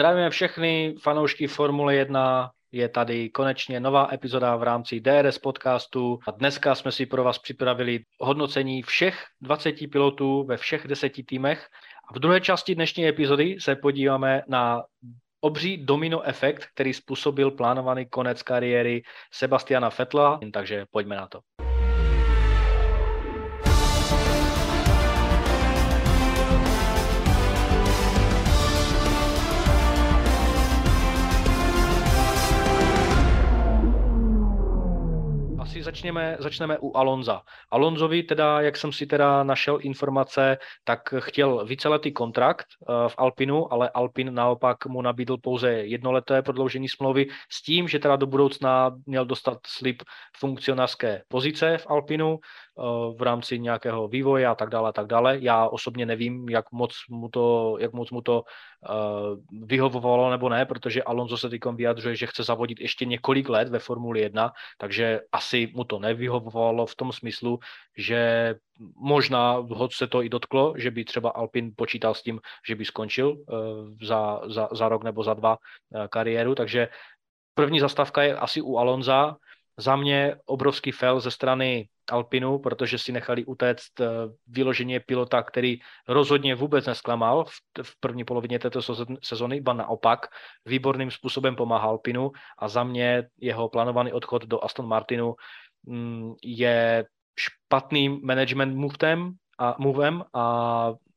Zdravíme všechny fanoušky Formule 1, je tady konečně nová epizoda v rámci DRS podcastu a dneska jsme si pro vás připravili hodnocení všech 20 pilotů ve všech deseti týmech. A v druhé části dnešní epizody se podíváme na obří domino efekt, který způsobil plánovaný konec kariéry Sebastiana Fetla, takže pojďme na to. Začněme, začneme u Alonza. Alonzovi teda, jak jsem si teda našel informace, tak chtěl víceletý kontrakt uh, v Alpinu, ale Alpin naopak mu nabídl pouze jednoleté prodloužení smlouvy s tím, že teda do budoucna měl dostat slib funkcionářské pozice v Alpinu v rámci nějakého vývoje a tak dále a tak dále. Já osobně nevím, jak moc mu to, jak moc mu to uh, vyhovovalo nebo ne, protože Alonso se teď vyjadřuje, že chce zavodit ještě několik let ve Formuli 1, takže asi mu to nevyhovovalo v tom smyslu, že možná ho se to i dotklo, že by třeba Alpin počítal s tím, že by skončil uh, za, za, za rok nebo za dva kariéru, takže první zastávka je asi u Alonza, za mě obrovský fel ze strany Alpinu, protože si nechali utéct eh, vyloženě pilota, který rozhodně vůbec nesklamal v, první polovině této sezony, ba naopak výborným způsobem pomáhal Alpinu a za mě jeho plánovaný odchod do Aston Martinu mm, je špatným management movem a movem a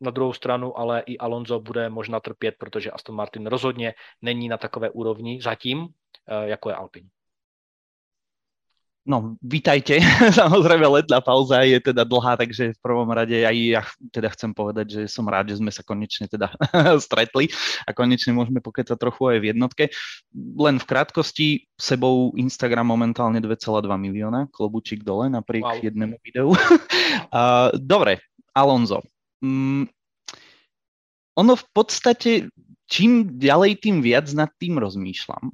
na druhou stranu ale i Alonso bude možná trpět, protože Aston Martin rozhodně není na takové úrovni zatím, eh, jako je Alpin. No, vítajte. Samozrejme, letná pauza je teda dlhá, takže v prvom rade aj ja teda chcem povedať, že som rád, že sme sa konečne teda stretli a konečne môžeme pokecať trochu aj v jednotke. Len v krátkosti, sebou Instagram momentálne 2,2 milióna, klobučík dole napriek wow. jednému videu. uh, dobre, Alonso. Mm, ono v podstate, čím ďalej, tým viac nad tým rozmýšľam,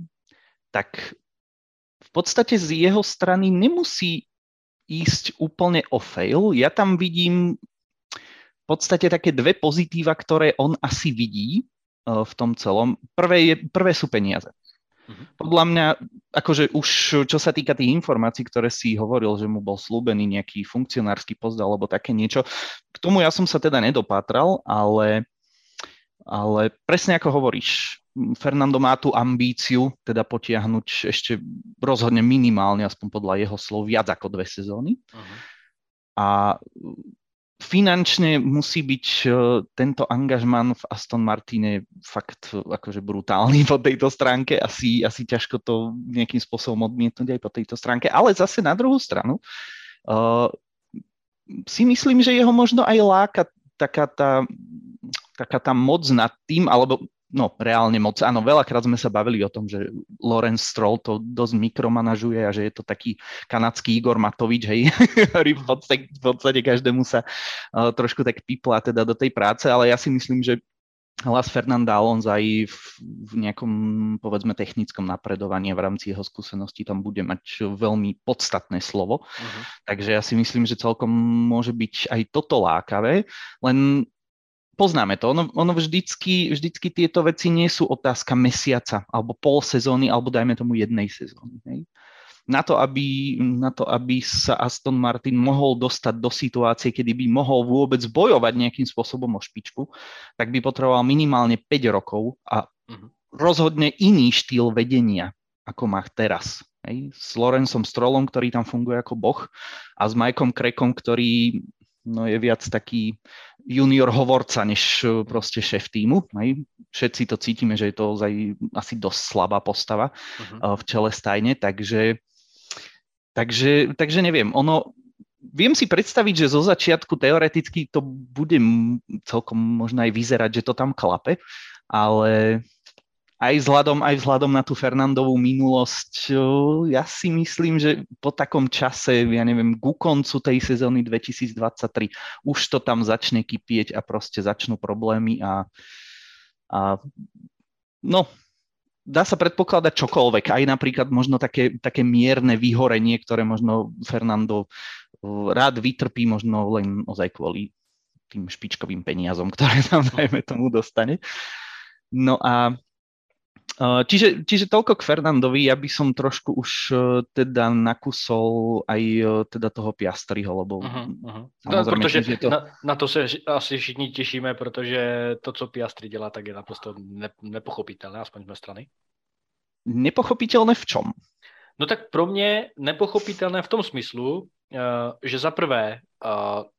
tak v podstate z jeho strany nemusí ísť úplne o fail. Ja tam vidím v podstate také dve pozitíva, ktoré on asi vidí uh, v tom celom. Prvé, je, prvé sú peniaze. Mhm. Podľa mňa, akože už čo sa týka tých informácií, ktoré si hovoril, že mu bol slúbený nejaký funkcionársky post alebo také niečo, k tomu ja som sa teda nedopátral, ale, ale presne ako hovoríš, Fernando má tú ambíciu teda potiahnuť ešte rozhodne minimálne, aspoň podľa jeho slov, viac ako dve sezóny. Uh-huh. A finančne musí byť e, tento angažman v Aston Martine fakt akože brutálny po tejto stránke. Asi, asi ťažko to nejakým spôsobom odmietnúť aj po tejto stránke. Ale zase na druhú stranu uh, si myslím, že jeho možno aj láka taká tá, taká tá moc nad tým, alebo no reálne moc. Áno, veľakrát sme sa bavili o tom, že Lorenz Stroll to dosť mikromanažuje a že je to taký kanadský Igor Matovič, hej, ktorý v podstate, v podstate každému sa uh, trošku tak pipla teda do tej práce, ale ja si myslím, že hlas Fernanda Alonso aj v, v nejakom, povedzme, technickom napredovaní v rámci jeho skúseností tam bude mať veľmi podstatné slovo. Uh-huh. Takže ja si myslím, že celkom môže byť aj toto lákavé, len poznáme to. Ono, ono vždycky, vždycky tieto veci nie sú otázka mesiaca, alebo pol sezóny, alebo dajme tomu jednej sezóny. Hej. Na to, aby, na to, aby sa Aston Martin mohol dostať do situácie, kedy by mohol vôbec bojovať nejakým spôsobom o špičku, tak by potreboval minimálne 5 rokov a uh-huh. rozhodne iný štýl vedenia, ako má teraz. Hej, s Lorencom Strollom, ktorý tam funguje ako boh a s Mikeom Krekom, ktorý no je viac taký junior hovorca, než e, proste šéf týmu. Hej. Všetci to cítime, že je to aj asi dosť slabá postava uh-huh. v čele stajne, takže, takže, takže neviem, ono, viem si predstaviť, že zo začiatku teoreticky to bude celkom možno aj vyzerať, že to tam klape, ale aj vzhľadom, aj vzhľadom na tú Fernandovú minulosť, ja si myslím, že po takom čase, ja neviem, ku koncu tej sezóny 2023 už to tam začne kypieť a proste začnú problémy a, a no, dá sa predpokladať čokoľvek, aj napríklad možno také, také mierne vyhorenie, ktoré možno Fernando rád vytrpí, možno len ozaj kvôli tým špičkovým peniazom, ktoré tam, dajme tomu, dostane. No a Čiže, čiže toľko k Fernandovi, ja by som trošku už teda nakusol aj teda toho Piastriho, lebo uh-huh, uh-huh. No, protože to... Na, na to se asi všichni těšíme, protože to, co Piastri dělá, tak je naprosto ne, nepochopitelné, aspoň z mé strany. Nepochopitelné v čom? No tak pro mě nepochopitelné v tom smyslu, že za prvé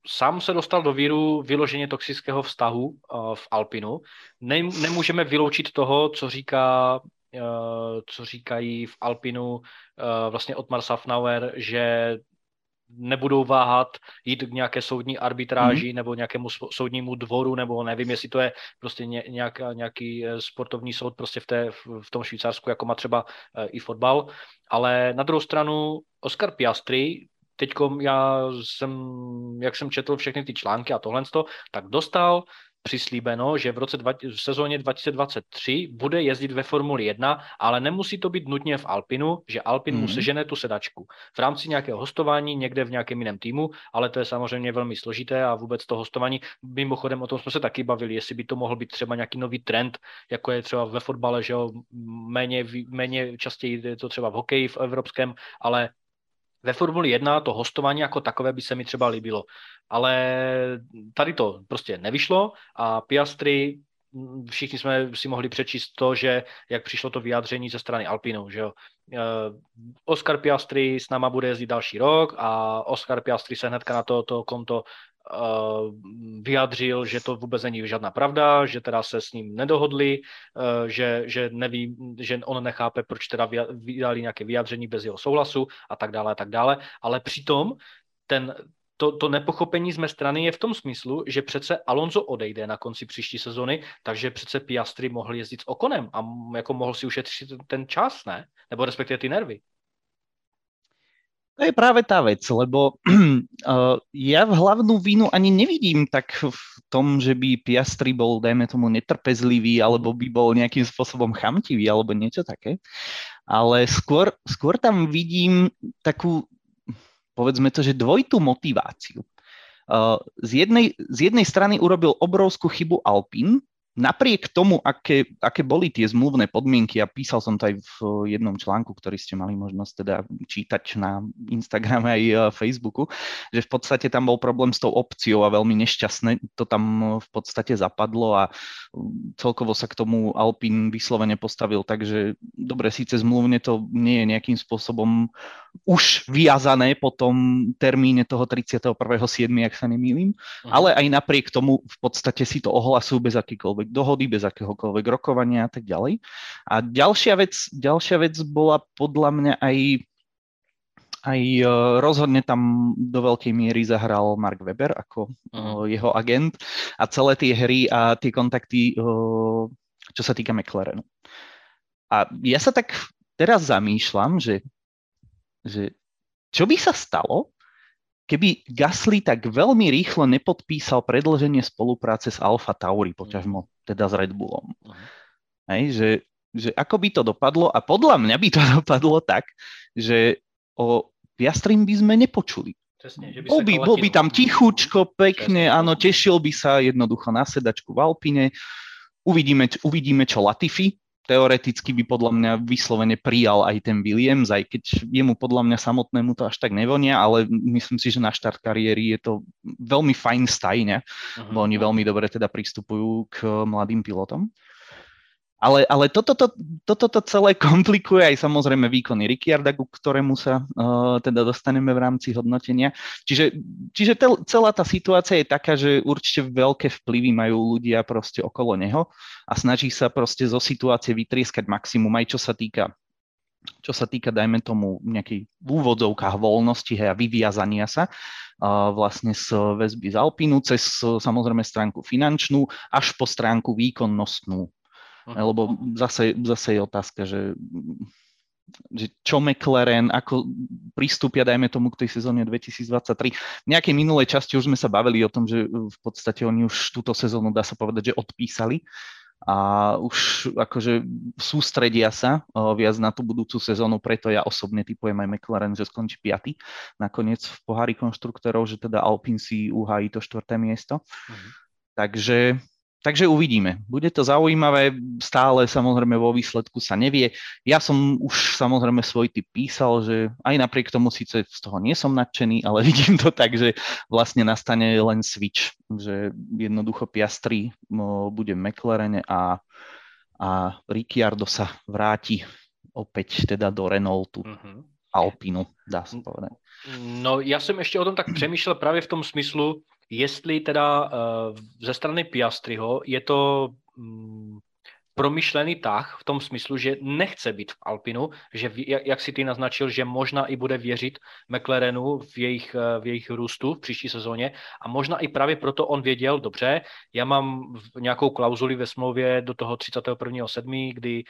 sám se dostal do víru vyloženě toxického vztahu v Alpinu. nemůžeme vyloučit toho, co říká co říkají v Alpinu vlastně Otmar Safnauer, že nebudou váhat jít k nějaké soudní arbitráži mm. nebo nějakému soudnímu dvoru, nebo nevím, jestli to je prostě nějak, nějaký sportovní soud prostě v, té, v tom Švýcarsku, jako má třeba i fotbal. Ale na druhou stranu Oscar Piastri teď já jsem, jak jsem četl všechny ty články a tohle, tak dostal přislíbeno, že v, roce dva, v sezóně 2023 bude jezdit ve Formuli 1, ale nemusí to být nutně v Alpinu, že Alpin mm-hmm. mu mhm. sežene tu sedačku. V rámci nějakého hostování někde v nějakém jiném týmu, ale to je samozřejmě velmi složité a vůbec to hostování, mimochodem o tom jsme se taky bavili, jestli by to mohl být třeba nějaký nový trend, jako je třeba ve fotbale, že jo, méně, méně častěji je to třeba v hokeji v evropském, ale ve Formuli 1 to hostování jako takové by se mi třeba líbilo. Ale tady to prostě nevyšlo a Piastri všichni jsme si mohli přečíst to, že jak přišlo to vyjádření ze strany Alpinu, že jo. Eh, Oscar Piastri s náma bude jezdit další rok a Oscar Piastri se hnedka na to, to konto uh, vyjadřil, že to vůbec není žádná pravda, že teda se s ním nedohodli, uh, že, že neví, že on nechápe, proč teda vydali nějaké vyjádření bez jeho souhlasu a tak dále a tak dále, ale přitom ten, to, to nepochopení z mé strany je v tom smyslu, že přece Alonso odejde na konci příští sezony, takže přece Piastri mohl jezdit s Okonem a jako mohl si ušetřit ten čas, ne? Nebo respektive ty nervy. To je práve tá vec, lebo uh, ja v hlavnú vínu ani nevidím tak v tom, že by Piastri bol, dajme tomu, netrpezlivý, alebo by bol nejakým spôsobom chamtivý, alebo niečo také. Ale skôr, skôr tam vidím takú, povedzme to, že dvojitú motiváciu. Uh, z, jednej, z jednej strany urobil obrovskú chybu Alpin, napriek tomu, aké, aké boli tie zmluvné podmienky, a písal som to aj v jednom článku, ktorý ste mali možnosť teda čítať na Instagrame aj e, Facebooku, že v podstate tam bol problém s tou opciou a veľmi nešťastné to tam v podstate zapadlo a celkovo sa k tomu Alpin vyslovene postavil, takže dobre, síce zmluvne to nie je nejakým spôsobom už viazané po tom termíne toho 31.7., ak sa nemýlim, uh-huh. ale aj napriek tomu v podstate si to ohlasujú bez akýkoľvek dohody, bez akéhokoľvek rokovania a tak ďalej. A ďalšia vec, ďalšia vec bola podľa mňa aj aj e, rozhodne tam do veľkej miery zahral Mark Weber ako uh-huh. jeho agent a celé tie hry a tie kontakty, e, čo sa týka McLarenu. A ja sa tak teraz zamýšľam, že že čo by sa stalo, keby Gasly tak veľmi rýchlo nepodpísal predlženie spolupráce s Alfa Tauri, poťažmo teda s Red Bullom. Uh-huh. Hej, že, že ako by to dopadlo a podľa mňa by to dopadlo tak, že o Piastrim by sme nepočuli. Presne, že by bol, by, bol by tam tichučko, pekne, Presne. áno, tešil by sa jednoducho na sedačku v Alpine. Uvidíme, uvidíme čo Latifi teoreticky by podľa mňa vyslovene prijal aj ten Williams, aj keď jemu podľa mňa samotnému to až tak nevonia, ale myslím si, že na štart kariéry je to veľmi fajn stajne, uh-huh. bo oni veľmi dobre teda pristupujú k mladým pilotom. Ale, ale toto, to, toto to celé komplikuje aj samozrejme výkony Ricciarda, ku ktorému sa uh, teda dostaneme v rámci hodnotenia. Čiže, čiže tel, celá tá situácia je taká, že určite veľké vplyvy majú ľudia proste okolo neho a snaží sa proste zo situácie vytrieskať maximum, aj čo sa týka čo sa týka, dajme tomu, nejakej v úvodzovkách voľnosti hej, a vyviazania sa uh, vlastne z väzby z Alpinu cez samozrejme stránku finančnú až po stránku výkonnostnú. Lebo zase, zase je otázka, že, že čo McLaren, ako pristúpia, dajme tomu, k tej sezóne 2023. V nejakej minulej časti už sme sa bavili o tom, že v podstate oni už túto sezónu, dá sa povedať, že odpísali a už akože sústredia sa viac na tú budúcu sezónu, preto ja osobne typujem aj McLaren, že skončí piaty nakoniec v pohári konštruktorov, že teda Alpine si uhájí to štvrté miesto. Uh-huh. Takže takže uvidíme. Bude to zaujímavé, stále samozrejme vo výsledku sa nevie. Ja som už samozrejme svoj typ písal, že aj napriek tomu síce z toho nie som nadšený, ale vidím to tak, že vlastne nastane len switch, že jednoducho Piastri bude v McLarene a, a Ricciardo sa vráti opäť teda do Renaultu. Mm-hmm. Alpinu, dá se povedať. No, já jsem ještě o tom tak přemýšlel právě v tom smyslu, jestli teda uh, ze strany Piastriho je to um, promyšlený tah v tom smyslu, že nechce být v Alpinu, že jak, jak si ty naznačil, že možná i bude věřit McLarenu v jejich, eh, v jejich růstu v příští sezóně a možná i právě proto on věděl, dobře, já mám nějakou klauzuli ve smlouvě do toho 31.7., kdy,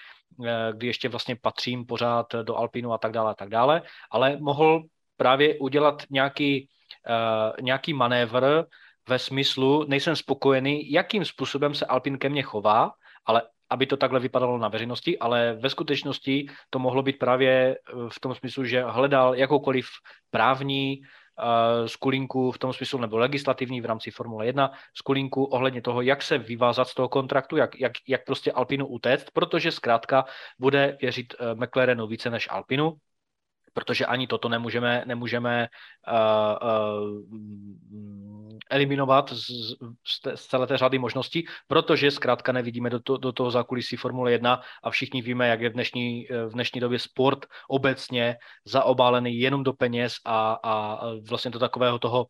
eh, kdy ještě vlastně patřím pořád do Alpinu a tak dále a tak dále, ale mohl právě udělat nějaký uh, nějaký manévr ve smyslu, nejsem spokojený, jakým způsobem se Alpin ke mně chová, ale aby to takhle vypadalo na veřejnosti, ale ve skutečnosti to mohlo být právě eh, v tom smyslu, že hledal jakoukoliv právní uh, skulinku v tom smyslu, nebo legislativní v rámci Formule 1 skulinku ohledně toho, jak se vyvázat z toho kontraktu, jak, jak, jak prostě Alpinu utéct, protože zkrátka bude věřit McLarenu více než Alpinu, protože ani toto nemůžeme, nemůžeme uh, uh, eliminovat z, z, z celé té řady možností, protože zkrátka nevidíme do, to, do toho zákulisí Formule 1 a všichni víme, jak je v dnešní, v dnešní době sport obecně zaobálený jenom do peněz a, a vlastně do takového toho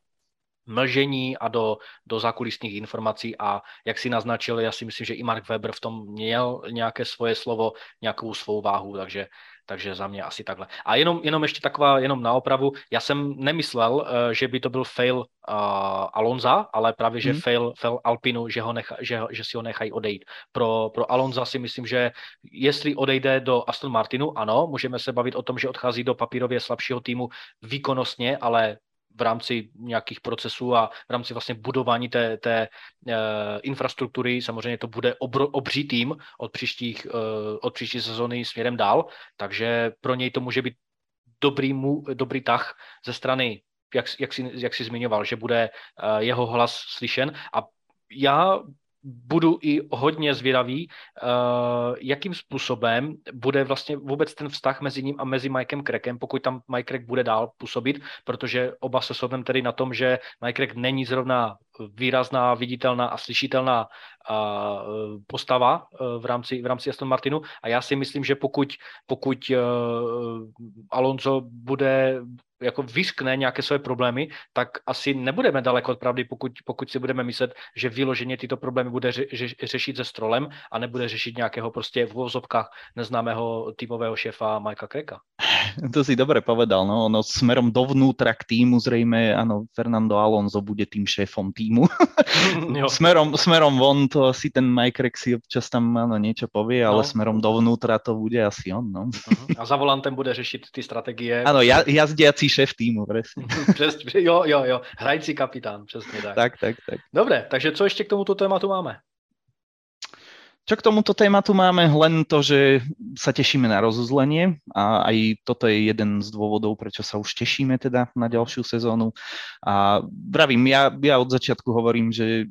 mlžení a do, do zákulisních informací. A jak si naznačil, já si myslím, že i Mark Weber v tom měl nějaké svoje slovo, nějakou svou váhu, takže takže za mě asi takhle. A jenom, jenom ještě taková, jenom na opravu, já jsem nemyslel, uh, že by to byl fail uh, Alonza, ale právě, že hmm. fail, fail Alpinu, že, ho necha, že, že si ho nechají odejít. Pro, pro Alonza si myslím, že jestli odejde do Aston Martinu, ano, můžeme se bavit o tom, že odchází do papírově slabšího týmu výkonnostně, ale v rámci nějakých procesů a v rámci vlastně budování té, té uh, infrastruktury. Samozřejmě to bude obro, obří tým od, příštích, uh, od příští sezóny směrem dál, takže pro něj to může být dobrý, mu, dobrý tah ze strany, jak, jak, si, jak si zmiňoval, že bude uh, jeho hlas slyšen a já budu i hodně zvědavý, uh, jakým způsobem bude vlastně vůbec ten vztah mezi ním a mezi Mikem Crackem, pokud tam Mike Crack bude dál působit, protože oba se shodneme tedy na tom, že Mike Crack není zrovna výrazná, viditelná a slyšitelná uh, postava uh, v rámci, v rámci Aston Martinu. A já si myslím, že pokud, pokud Alonso bude jako vyskne nějaké své problémy, tak asi nebudeme daleko od pravdy, pokud, pokud si budeme myslet, že vyloženě tyto problémy bude ře, ře, řešit se strolem a nebude řešit nějakého prostě v vozovkách neznámého týmového šéfa Mikea Kreka. To si dobre povedal, no, no smerom dovnútra k týmu zrejme, áno, Fernando Alonso bude tým šéfom týmu. smerom, smerom von to asi ten Mike Rex si občas tam áno, niečo povie, no. ale smerom dovnútra to bude asi on, no. A za volantem bude řešit ty strategie. Áno, jazdiací šéf týmu, presne. Přesně, jo, jo, jo, hrající kapitán, přesně tak. Tak, tak, tak. Dobre, takže co ještě k tomuto tématu máme? Čo k tomuto tématu máme? Len to, že sa tešíme na rozuzlenie a aj toto je jeden z dôvodov, prečo sa už tešíme teda na ďalšiu sezónu. A vravím, ja, ja od začiatku hovorím, že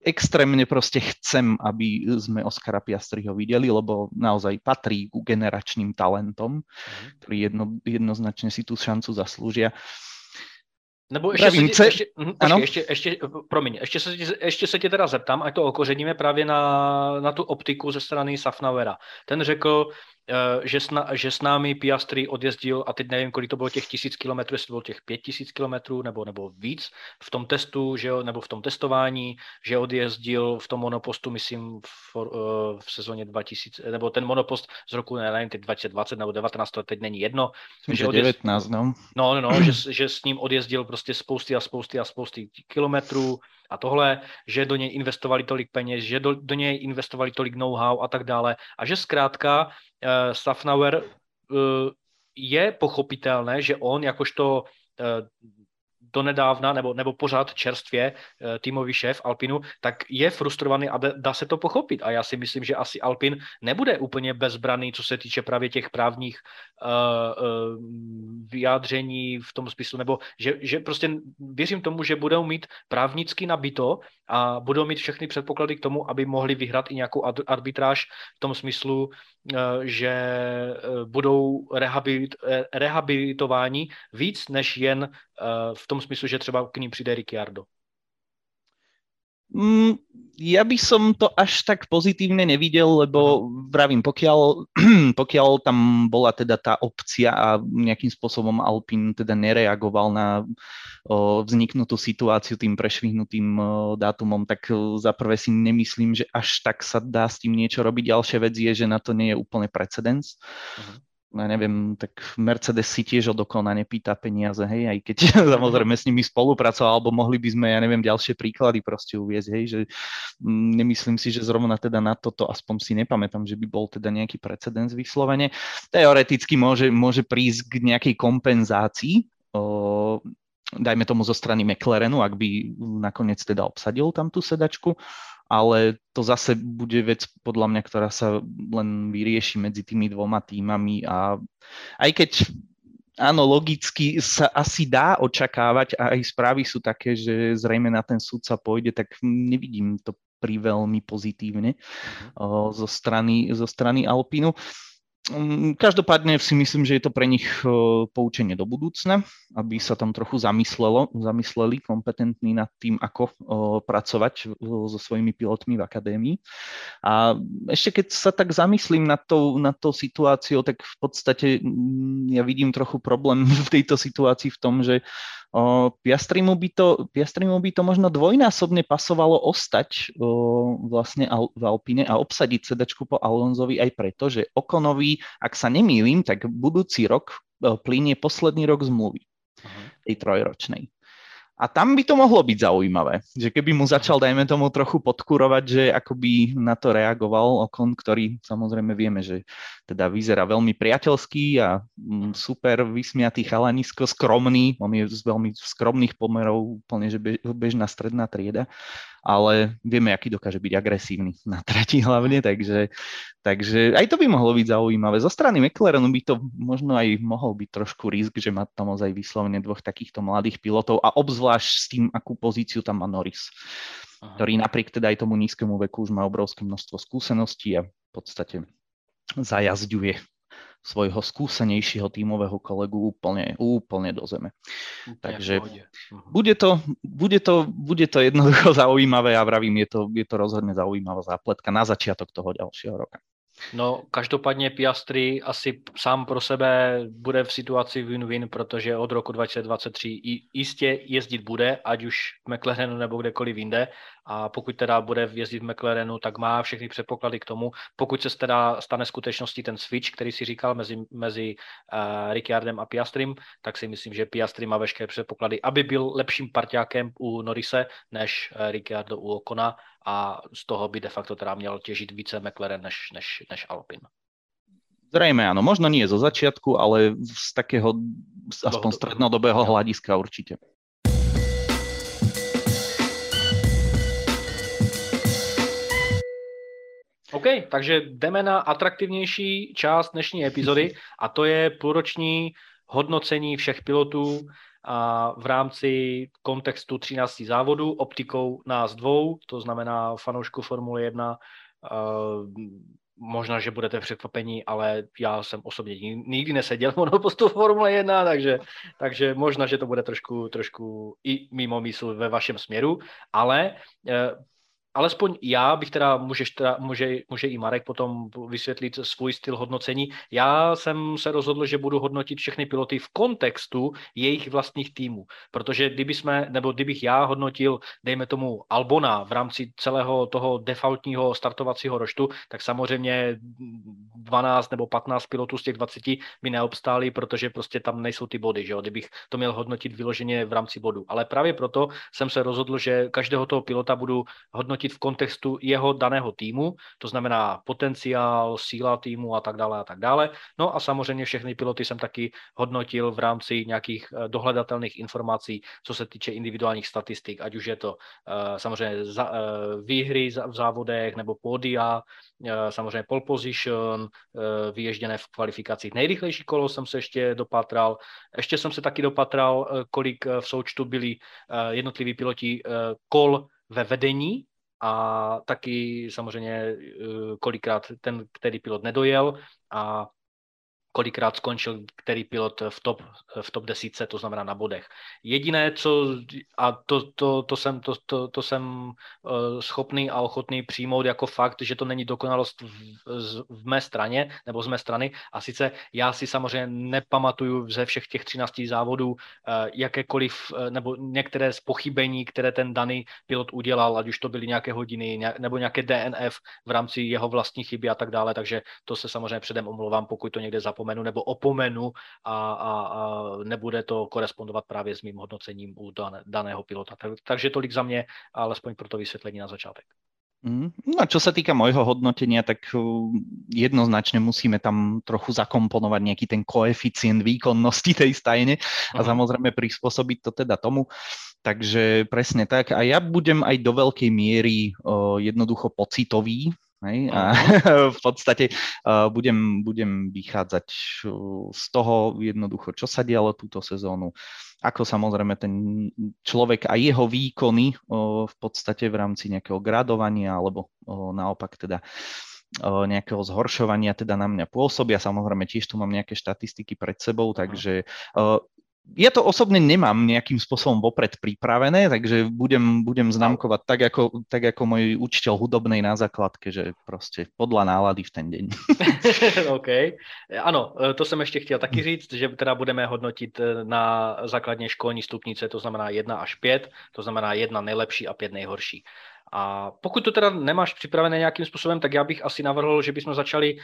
extrémne proste chcem, aby sme Oskara Piastriho videli, lebo naozaj patrí ku generačným talentom, mhm. ktorí jedno, jednoznačne si tú šancu zaslúžia. Nebo ještě, Pravím, se, ještě, hm, počkej, ještě, ještě, promiň, ještě se, ještě se tě teda zeptám, ať to okořeníme právě na, na tu optiku ze strany Safnauera. Ten řekl, že s, na, že s námi Piastri odjezdil, a teď nevím, kolik to bylo těch tisíc kilometrů, jestli to bylo těch pět tisíc kilometrů nebo, nebo víc v tom testu, že nebo v tom testování, že odjezdil v tom monopostu, myslím, v, eh, v sezóně 2000, nebo ten monopost z roku, nevím, teď 2020 nebo 19, to teď není jedno. Že odjezdil, 19, no. No, no, no že, že s ním odjezdil prostě spousty a spousty a spousty kilometrů, a tohle, že do něj investovali tolik peněz, že do, do něj investovali tolik know-how a tak dále a že zkrátka uh, Safnauer uh, je pochopitelné, že on jakožto uh, donedávna nebo, nebo pořád čerstvě týmový šéf Alpinu, tak je frustrovaný a dá se to pochopit. A já si myslím, že asi Alpin nebude úplně bezbraný, co se týče právě těch právních uh, uh, vyjádření v tom smyslu, nebo že, že prostě věřím tomu, že budou mít právnicky nabito a budou mít všechny předpoklady k tomu, aby mohli vyhrát i nějakou arbitráž v tom smyslu, že budou rehabilitováni víc než jen v tom smyslu, že třeba k ním přijde Ricciardo. Mm, ja by som to až tak pozitívne nevidel, lebo vravím, pokiaľ, pokiaľ tam bola teda tá opcia a nejakým spôsobom Alpin teda nereagoval na o, vzniknutú situáciu tým prešvihnutým o, dátumom, tak o, za prvé si nemyslím, že až tak sa dá s tým niečo robiť. Ďalšia vec je, že na to nie je úplne precedens. Uh-huh ja neviem, tak Mercedes si tiež od Okona nepýta peniaze, hej, aj keď samozrejme s nimi spolupracoval, alebo mohli by sme, ja neviem, ďalšie príklady proste uviezť, hej, že mm, nemyslím si, že zrovna teda na toto, aspoň si nepamätám, že by bol teda nejaký precedens vyslovene. Teoreticky môže, môže prísť k nejakej kompenzácii, o, dajme tomu zo strany McLarenu, ak by nakoniec teda obsadil tam tú sedačku, ale to zase bude vec podľa mňa, ktorá sa len vyrieši medzi tými dvoma týmami a aj keď áno, logicky sa asi dá očakávať a aj správy sú také, že zrejme na ten súd sa pôjde, tak nevidím to pri veľmi pozitívne uh-huh. zo, strany, zo strany Alpinu. Mm, každopádne si myslím, že je to pre nich e, poučenie do budúcna, aby sa tam trochu zamyslelo, zamysleli kompetentní nad tým, ako e, pracovať so svojimi pilotmi v akadémii. A ešte keď sa tak zamyslím nad tou, nad tou situáciou, tak v podstate mm, ja vidím trochu problém v tejto situácii v tom, že Piastrimu by, to, Piastrimu by to možno dvojnásobne pasovalo ostať o, vlastne v Alpine a obsadiť sedačku po Alonzovi aj preto, že Okonovi, ak sa nemýlim, tak budúci rok plinie posledný rok zmluvy, uh-huh. tej trojročnej. A tam by to mohlo byť zaujímavé, že keby mu začal, dajme tomu, trochu podkurovať, že ako by na to reagoval Okon, ktorý samozrejme vieme, že teda vyzerá veľmi priateľský a mm, super vysmiatý chalanisko, skromný, on je z veľmi skromných pomerov, úplne že bežná stredná trieda, ale vieme, aký dokáže byť agresívny na trati hlavne, takže, takže aj to by mohlo byť zaujímavé. Zo strany McLarenu by to možno aj mohol byť trošku risk, že má tam ozaj vyslovene dvoch takýchto mladých pilotov a obzvlášť s tým, akú pozíciu tam má Norris, Aha. ktorý napriek teda aj tomu nízkemu veku už má obrovské množstvo skúseností a v podstate zajazďuje svojho skúsenejšieho tímového kolegu úplne, úplne do zeme. Úplne Takže mhm. bude to, bude, to, bude to jednoducho zaujímavé a vravím, je to, je to rozhodne zaujímavá zápletka na začiatok toho ďalšieho roka. No, každopádně Piastri asi sám pro sebe bude v situaci win-win, protože od roku 2023 jistě jezdit bude, ať už v McLarenu nebo kdekoliv jinde. A pokud teda bude jezdit v McLarenu, tak má všechny předpoklady k tomu. Pokud se teda stane skutečností ten switch, který si říkal mezi, mezi uh, Ricciardem a Piastrim, tak si myslím, že Piastri má veškeré předpoklady, aby byl lepším partiákem u Norise než uh, Ricciardo u Okona a z toho by de facto teda měl těžit více McLaren než, než, než Alpine. Zrejme áno, možno nie zo začiatku, ale z takého aspoň strednodobého hľadiska určite. OK, takže jdeme na atraktivnější část dnešní epizody a to je půlroční hodnocení všech pilotů a v rámci kontextu 13 závodů optikou nás dvou, to znamená fanoušku Formule 1, možná, že budete překvapení, ale já jsem osobně nikdy neseděl v monopostu Formule 1, takže, takže možná, že to bude trošku, trošku i mimo mysl ve vašem směru, ale eh, alespoň já bych teda, můžeš teda, může, může i Marek potom vysvětlit svůj styl hodnocení. Já jsem se rozhodl, že budu hodnotit všechny piloty v kontextu jejich vlastních týmů, protože kdyby jsme, nebo kdybych já hodnotil, dejme tomu Albona v rámci celého toho defaultního startovacího roštu, tak samozřejmě 12 nebo 15 pilotů z těch 20 by neobstáli, protože prostě tam nejsou ty body, že jo? kdybych to měl hodnotit vyloženě v rámci bodu. Ale právě proto jsem se rozhodl, že každého toho pilota budu hodnotit v kontextu jeho daného týmu, to znamená potenciál, síla týmu a tak dále a tak dále. No a samozřejmě všechny piloty jsem taky hodnotil v rámci nějakých eh, dohledatelných informací, co se týče individuálních statistik, ať už je to uh, samozřejmě uh, výhry v závodech nebo pódia, samozřejmě pole position, vyježděné v kvalifikacích. Nejrychlejší kolo jsem se ještě dopatral. Ještě jsem se taky dopatral, kolik v součtu byli jednotliví piloti kol ve vedení, a taky samozřejmě kolikrát ten, který pilot nedojel a kolikrát skončil který pilot v top, v top desítce, to znamená na bodech. Jediné, co, a to, to, to jsem, to, to, to jsem uh, schopný a ochotný přijmout jako fakt, že to není dokonalost v, v mé straně, nebo z mé strany, a sice já si samozřejmě nepamatuju ze všech těch 13 závodů uh, jakékoliv, uh, nebo některé z pochybení, které ten daný pilot udělal, ať už to byly nějaké hodiny, nebo nějaké DNF v rámci jeho vlastní chyby a tak dále, takže to se samozřejmě předem omlouvám, pokud to někde zapomínám zapomenu nebo opomenu a, a, a nebude to korespondovat právě s mým hodnocením u dan, daného pilota. Tak, takže tolik za mě, alespoň pro to vysvětlení na začátek. Mm. No čo sa týka môjho hodnotenia, tak uh, jednoznačne musíme tam trochu zakomponovať nejaký ten koeficient výkonnosti tej stajne a samozrejme prispôsobiť to teda tomu. Takže presne tak. A ja budem aj do veľkej miery uh, jednoducho pocitový Hej? A v podstate uh, budem, budem vychádzať z toho jednoducho, čo sa dialo túto sezónu, ako samozrejme ten človek a jeho výkony uh, v podstate v rámci nejakého gradovania alebo uh, naopak teda nejakého zhoršovania teda na mňa pôsobia. Samozrejme tiež tu mám nejaké štatistiky pred sebou, takže ja to osobne nemám nejakým spôsobom vopred pripravené, takže budem, budem známkovať tak ako, tak ako môj učiteľ hudobnej na základke, že prostě podľa nálady v ten deň. OK. Ano, to jsem ještě chtěl taky říct, že teda budeme hodnotit eh, na základně školní stupnice, to znamená 1 až 5, to znamená 1 nejlepší a 5 nejhorší. A pokud to teda nemáš připravené nějakým způsobem, tak já bych asi navrhl, že bychom začali uh,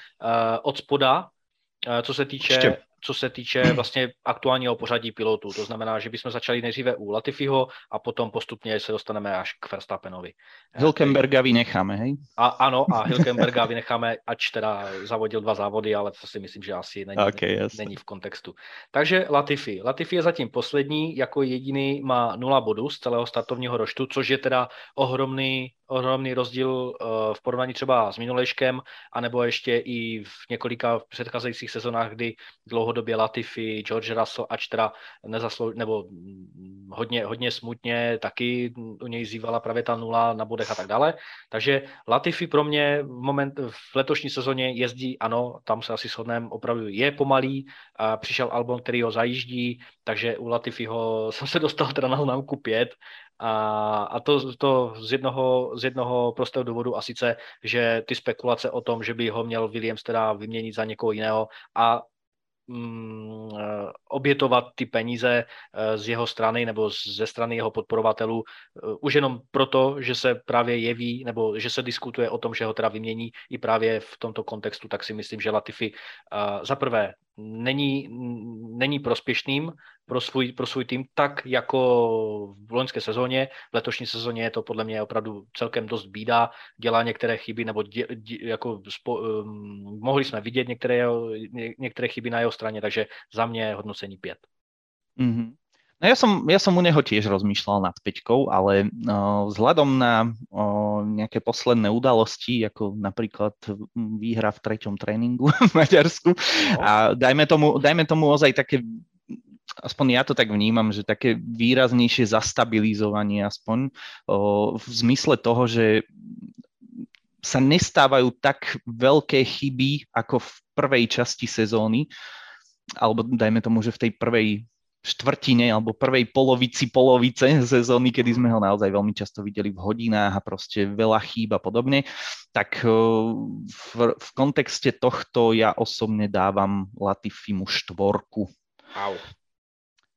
od spoda, uh, co se týče Ještě co se týče vlastně aktuálního pořadí pilotů. To znamená, že bychom začali nejdříve u Latifiho a potom postupně se dostaneme až k Verstappenovi. Hilkenberga vynecháme, hej? A, ano, a Hilkenberga vynecháme, ač teda zavodil dva závody, ale to si myslím, že asi není, okay, yes. není v kontextu. Takže Latifi. Latifi je zatím poslední, jako jediný má nula bodů z celého startovního roštu, což je teda ohromný ohromný rozdíl uh, v porovnání třeba s minulejškem, anebo ještě i v několika předcházejících sezonách, kdy dlouhodobě Latifi, George Russell, ač teda nezaslou, nebo hodně, hodně smutně, taky u něj zývala právě ta nula na bodech a tak dále. Takže Latifi pro mě v, moment, v letošní sezóně jezdí, ano, tam se asi shodneme, opravdu je pomalý, a přišel Albon, který ho zajíždí, takže u Latifiho jsem se dostal teda na známku 5 a, a to, to z, jednoho, z jednoho prostého důvodu a sice, že ty spekulace o tom, že by ho měl Williams teda vyměnit za někoho jiného a mm, obětovat ty peníze eh, z jeho strany nebo ze strany jeho podporovatelů eh, už jenom proto, že se právě jeví nebo že se diskutuje o tom, že ho teda vymění i právě v tomto kontextu, tak si myslím, že Latifi za prvé není, není prospěšným pro svůj, pro svůj tým, tak jako v loňské sezóně. V letošní sezóně je to podle mě opravdu celkem dost bída, dělá některé chyby, nebo dě, dě, jako spo, um, mohli jsme vidět některé, ně, některé chyby na jeho straně, takže za mě hodnocení pět. Mm-hmm. No ja som, ja som u neho tiež rozmýšľal nad peťkou, ale uh, vzhľadom na uh, nejaké posledné udalosti, ako napríklad výhra v treťom tréningu v Maďarsku no. a dajme tomu, dajme tomu ozaj také aspoň ja to tak vnímam, že také výraznejšie zastabilizovanie aspoň o, v zmysle toho, že sa nestávajú tak veľké chyby ako v prvej časti sezóny, alebo dajme tomu, že v tej prvej štvrtine alebo prvej polovici polovice sezóny, kedy sme ho naozaj veľmi často videli v hodinách a proste veľa chýb a podobne, tak v, v kontexte tohto ja osobne dávam Latifimu štvorku. Wow.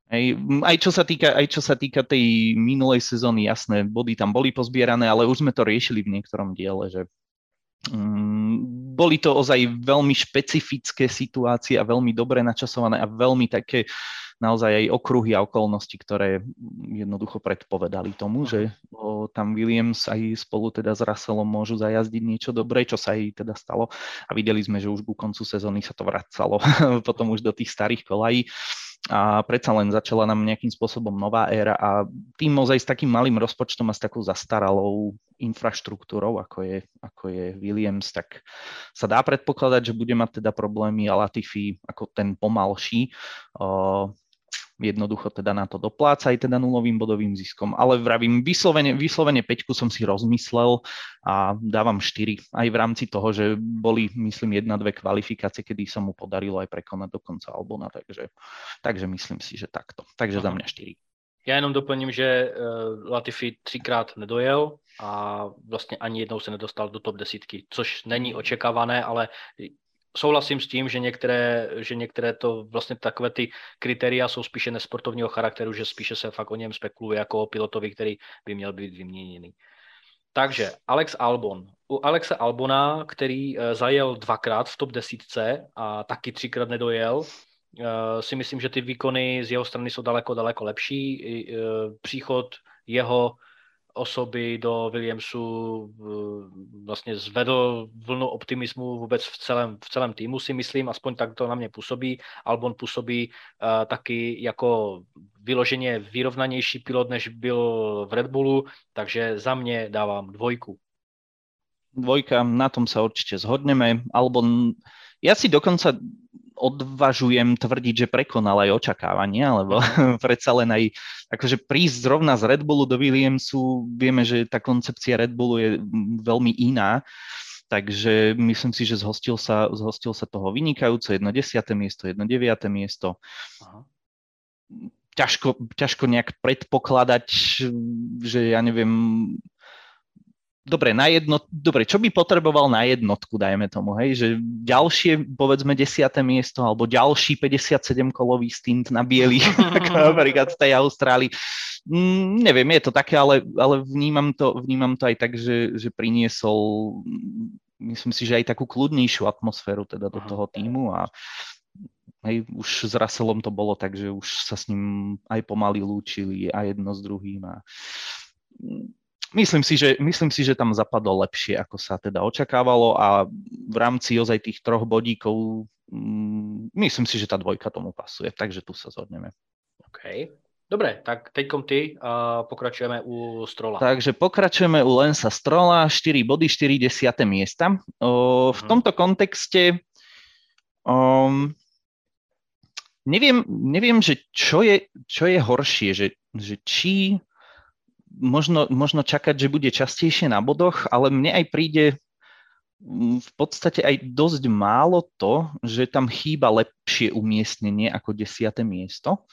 Hej, aj, čo sa týka, aj čo sa týka tej minulej sezóny, jasné, body tam boli pozbierané, ale už sme to riešili v niektorom diele, že boli to ozaj veľmi špecifické situácie a veľmi dobre načasované a veľmi také naozaj aj okruhy a okolnosti, ktoré jednoducho predpovedali tomu, že tam Williams aj spolu teda s Russellom môžu zajazdiť niečo dobré, čo sa aj teda stalo. A videli sme, že už ku koncu sezóny sa to vracalo potom už do tých starých kolají a predsa len začala nám nejakým spôsobom nová éra a tým ozaj s takým malým rozpočtom a s takou zastaralou infraštruktúrou, ako je, ako je Williams, tak sa dá predpokladať, že bude mať teda problémy a Latifi ako ten pomalší jednoducho teda na to dopláca aj teda nulovým bodovým ziskom. Ale vravím, vyslovene, vyslovene peťku som si rozmyslel a dávam 4 aj v rámci toho, že boli, myslím, jedna, dve kvalifikácie, kedy sa mu podarilo aj prekonať do konca Albona, takže, takže myslím si, že takto. Takže za mňa 4. Já jenom doplním, že uh, Latifi třikrát nedojel a vlastně ani jednou se nedostal do top desítky, což není očekávané, ale souhlasím s tím, že některé, že některé to vlastně takové ty kritéria jsou spíše nesportovního charakteru, že spíše se fakt o něm spekuluje jako o pilotovi, který by měl být vyměněný. Takže Alex Albon. U Alexe Albona, který eh, zajel dvakrát v top desítce a taky třikrát nedojel, eh, si myslím, že ty výkony z jeho strany jsou daleko, daleko lepší. Eh, příchod jeho osoby do Williamsu vlastně zvedl vlnu optimismu vůbec v celém, v celém týmu, si myslím, aspoň tak to na mě působí. Albon působí uh, taky jako vyloženě vyrovnanější pilot, než byl v Red Bullu, takže za mě dávám dvojku. Dvojka, na tom sa určite zhodneme. Albon, ja si dokonca odvažujem tvrdiť, že prekonal aj očakávania, lebo mhm. predsa len aj akože prísť zrovna z Red Bullu do Williamsu, vieme, že tá koncepcia Red Bullu je veľmi iná, takže myslím si, že zhostil sa, zhostil sa toho vynikajúco, jedno desiate miesto, jedno deviate miesto. Aha. Ťažko, ťažko nejak predpokladať, že ja neviem, dobre, na jedno, dobre, čo by potreboval na jednotku, dajme tomu, hej, že ďalšie, povedzme, desiate miesto, alebo ďalší 57-kolový stint na bielých, ako napríklad v tej Austrálii. Mm, neviem, je to také, ale, ale vnímam, to, vnímam to aj tak, že, že priniesol, myslím si, že aj takú kľudnejšiu atmosféru teda do toho týmu a Hej, už s Russellom to bolo tak, že už sa s ním aj pomaly lúčili a jedno s druhým a myslím si, že, myslím si, že tam zapadlo lepšie, ako sa teda očakávalo a v rámci ozaj tých troch bodíkov mm, myslím si, že tá dvojka tomu pasuje, takže tu sa zhodneme. OK. Dobre, tak teďkom ty uh, pokračujeme u Strola. Takže pokračujeme u Lensa Strola, 4 body, 4 desiate miesta. Uh, v mhm. tomto kontexte um, neviem, neviem, že čo je, čo je horšie, že, že či možno, možno čakať, že bude častejšie na bodoch, ale mne aj príde mm, v podstate aj dosť málo to, že tam chýba lepšie umiestnenie ako desiate miesto.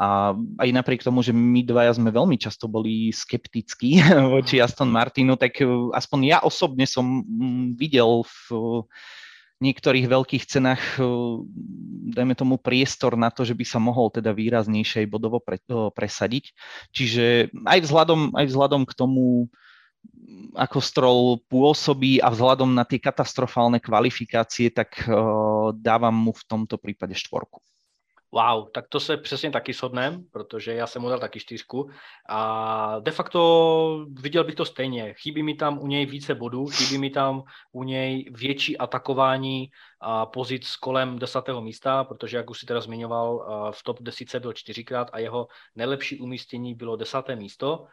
A aj napriek tomu, že my dvaja sme veľmi často boli skeptickí voči Aston Martinu, tak e, aspoň ja osobne som mm, videl v niektorých veľkých cenách, eh, dajme tomu, priestor na to, že by sa mohol teda výraznejšie bodovo pre, eh, presadiť. Čiže aj vzhľadom, aj vzhľadom k tomu, ako Stroll pôsobí a vzhľadom na tie katastrofálne kvalifikácie, tak uh, dávam mu v tomto prípade štvorku. Wow, tak to se přesně taky shodnem, protože já jsem mu dal taky čtyřku a de facto viděl bych to stejně. Chybí mi tam u něj více bodů, chybí mi tam u něj větší atakování a pozic kolem desátého místa, protože jak už si teda zmiňoval, v top desíce byl čtyřikrát a jeho nejlepší umístění bylo desáté místo.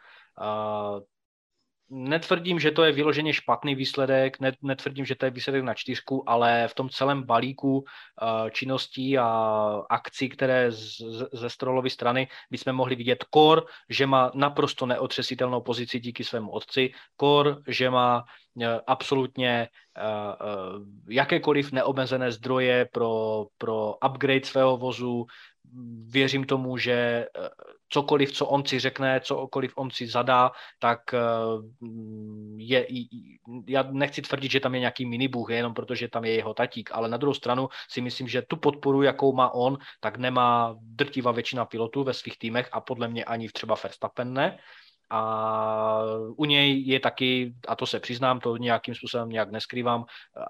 Netvrdím, že to je vyloženě špatný výsledek, netvrdím, že to je výsledek na čtyřku, ale v tom celém balíku eh, činností a akcí, které ze Strolovy strany bychom mohli vidět kor, že má naprosto neotřesitelnou pozici díky svému otci, kor, že má eh, absolutně eh, jakékoliv neomezené zdroje pro, pro upgrade svého vozu, věřím tomu, že eh, cokoliv, co on si řekne, cokoliv on si zadá, tak eh, je, já nechci tvrdit, že tam je nějaký minibůh, jenom protože tam je jeho tatík, ale na druhou stranu si myslím, že tu podporu, jakou má on, tak nemá drtivá většina pilotů ve svých týmech a podle mě ani třeba Verstappen ne. A u něj je taky, a to se přiznám, to nějakým způsobem nějak neskrývám,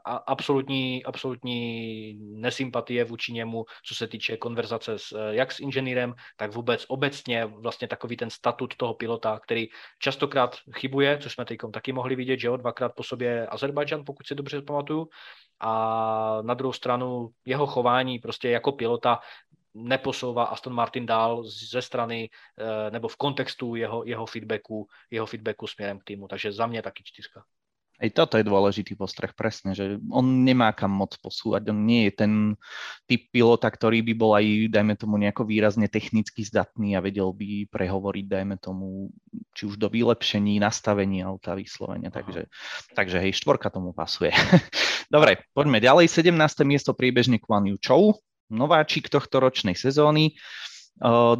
a absolutní, absolutní nesympatie vůči němu, co se týče konverzace s, jak s inženýrem, tak vůbec obecně vlastně takový ten statut toho pilota, který častokrát chybuje, což jsme teď taky mohli vidět, že jo, dvakrát po sobě Azerbajdžan, pokud si dobře pamatuju, a na druhou stranu jeho chování prostě jako pilota neposouvá Aston Martin dál ze strany eh, nebo v kontextu jeho, jeho, feedbacku, jeho feedbacku směrem k týmu. Takže za mě taky čtyřka. Aj toto je dôležitý postreh, presne, že on nemá kam moc posúvať, on nie je ten typ pilota, ktorý by bol aj, dajme tomu, nejako výrazne technicky zdatný a vedel by prehovoriť, dajme tomu, či už do vylepšení, nastavení auta, vyslovenia, takže, takže hej, štvorka tomu pasuje. Dobre, poďme ďalej, 17. miesto priebežne Kwan Yu Chou, nováčik tohto ročnej sezóny.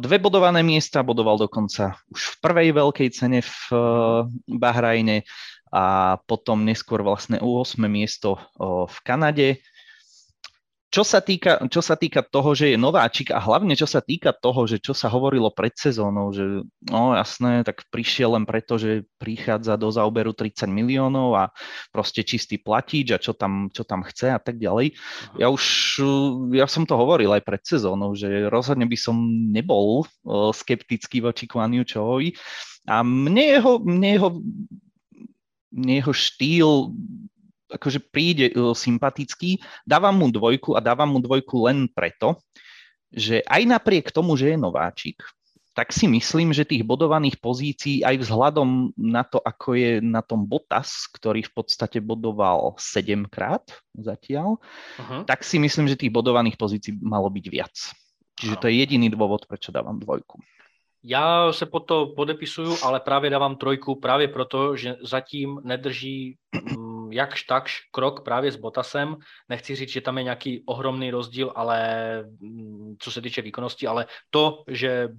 Dve bodované miesta bodoval dokonca už v prvej veľkej cene v Bahrajne a potom neskôr vlastne 8. miesto v Kanade. Čo sa, týka, čo sa týka toho, že je nováčik a hlavne čo sa týka toho, že čo sa hovorilo pred sezónou, že no jasné, tak prišiel len preto, že prichádza do zaoberu 30 miliónov a proste čistý platič a čo tam, čo tam chce a tak ďalej. Ja už, ja som to hovoril aj pred sezónou, že rozhodne by som nebol skeptický voči Kwan Čovi a mne jeho, mne jeho mne jeho štýl akože príde uh, sympatický, dávam mu dvojku a dávam mu dvojku len preto, že aj napriek tomu, že je nováčik, tak si myslím, že tých bodovaných pozícií aj vzhľadom na to, ako je na tom Botas, ktorý v podstate bodoval 7 krát zatiaľ, uh-huh. tak si myslím, že tých bodovaných pozícií malo byť viac. Čiže to je jediný dôvod, prečo dávam dvojku. Já se po to podepisuju, ale právě dávám trojku právě proto, že zatím nedrží mm, jakž takž krok právě s Botasem. Nechci říct, že tam je nějaký ohromný rozdíl, ale mm, co se týče výkonnosti, ale to, že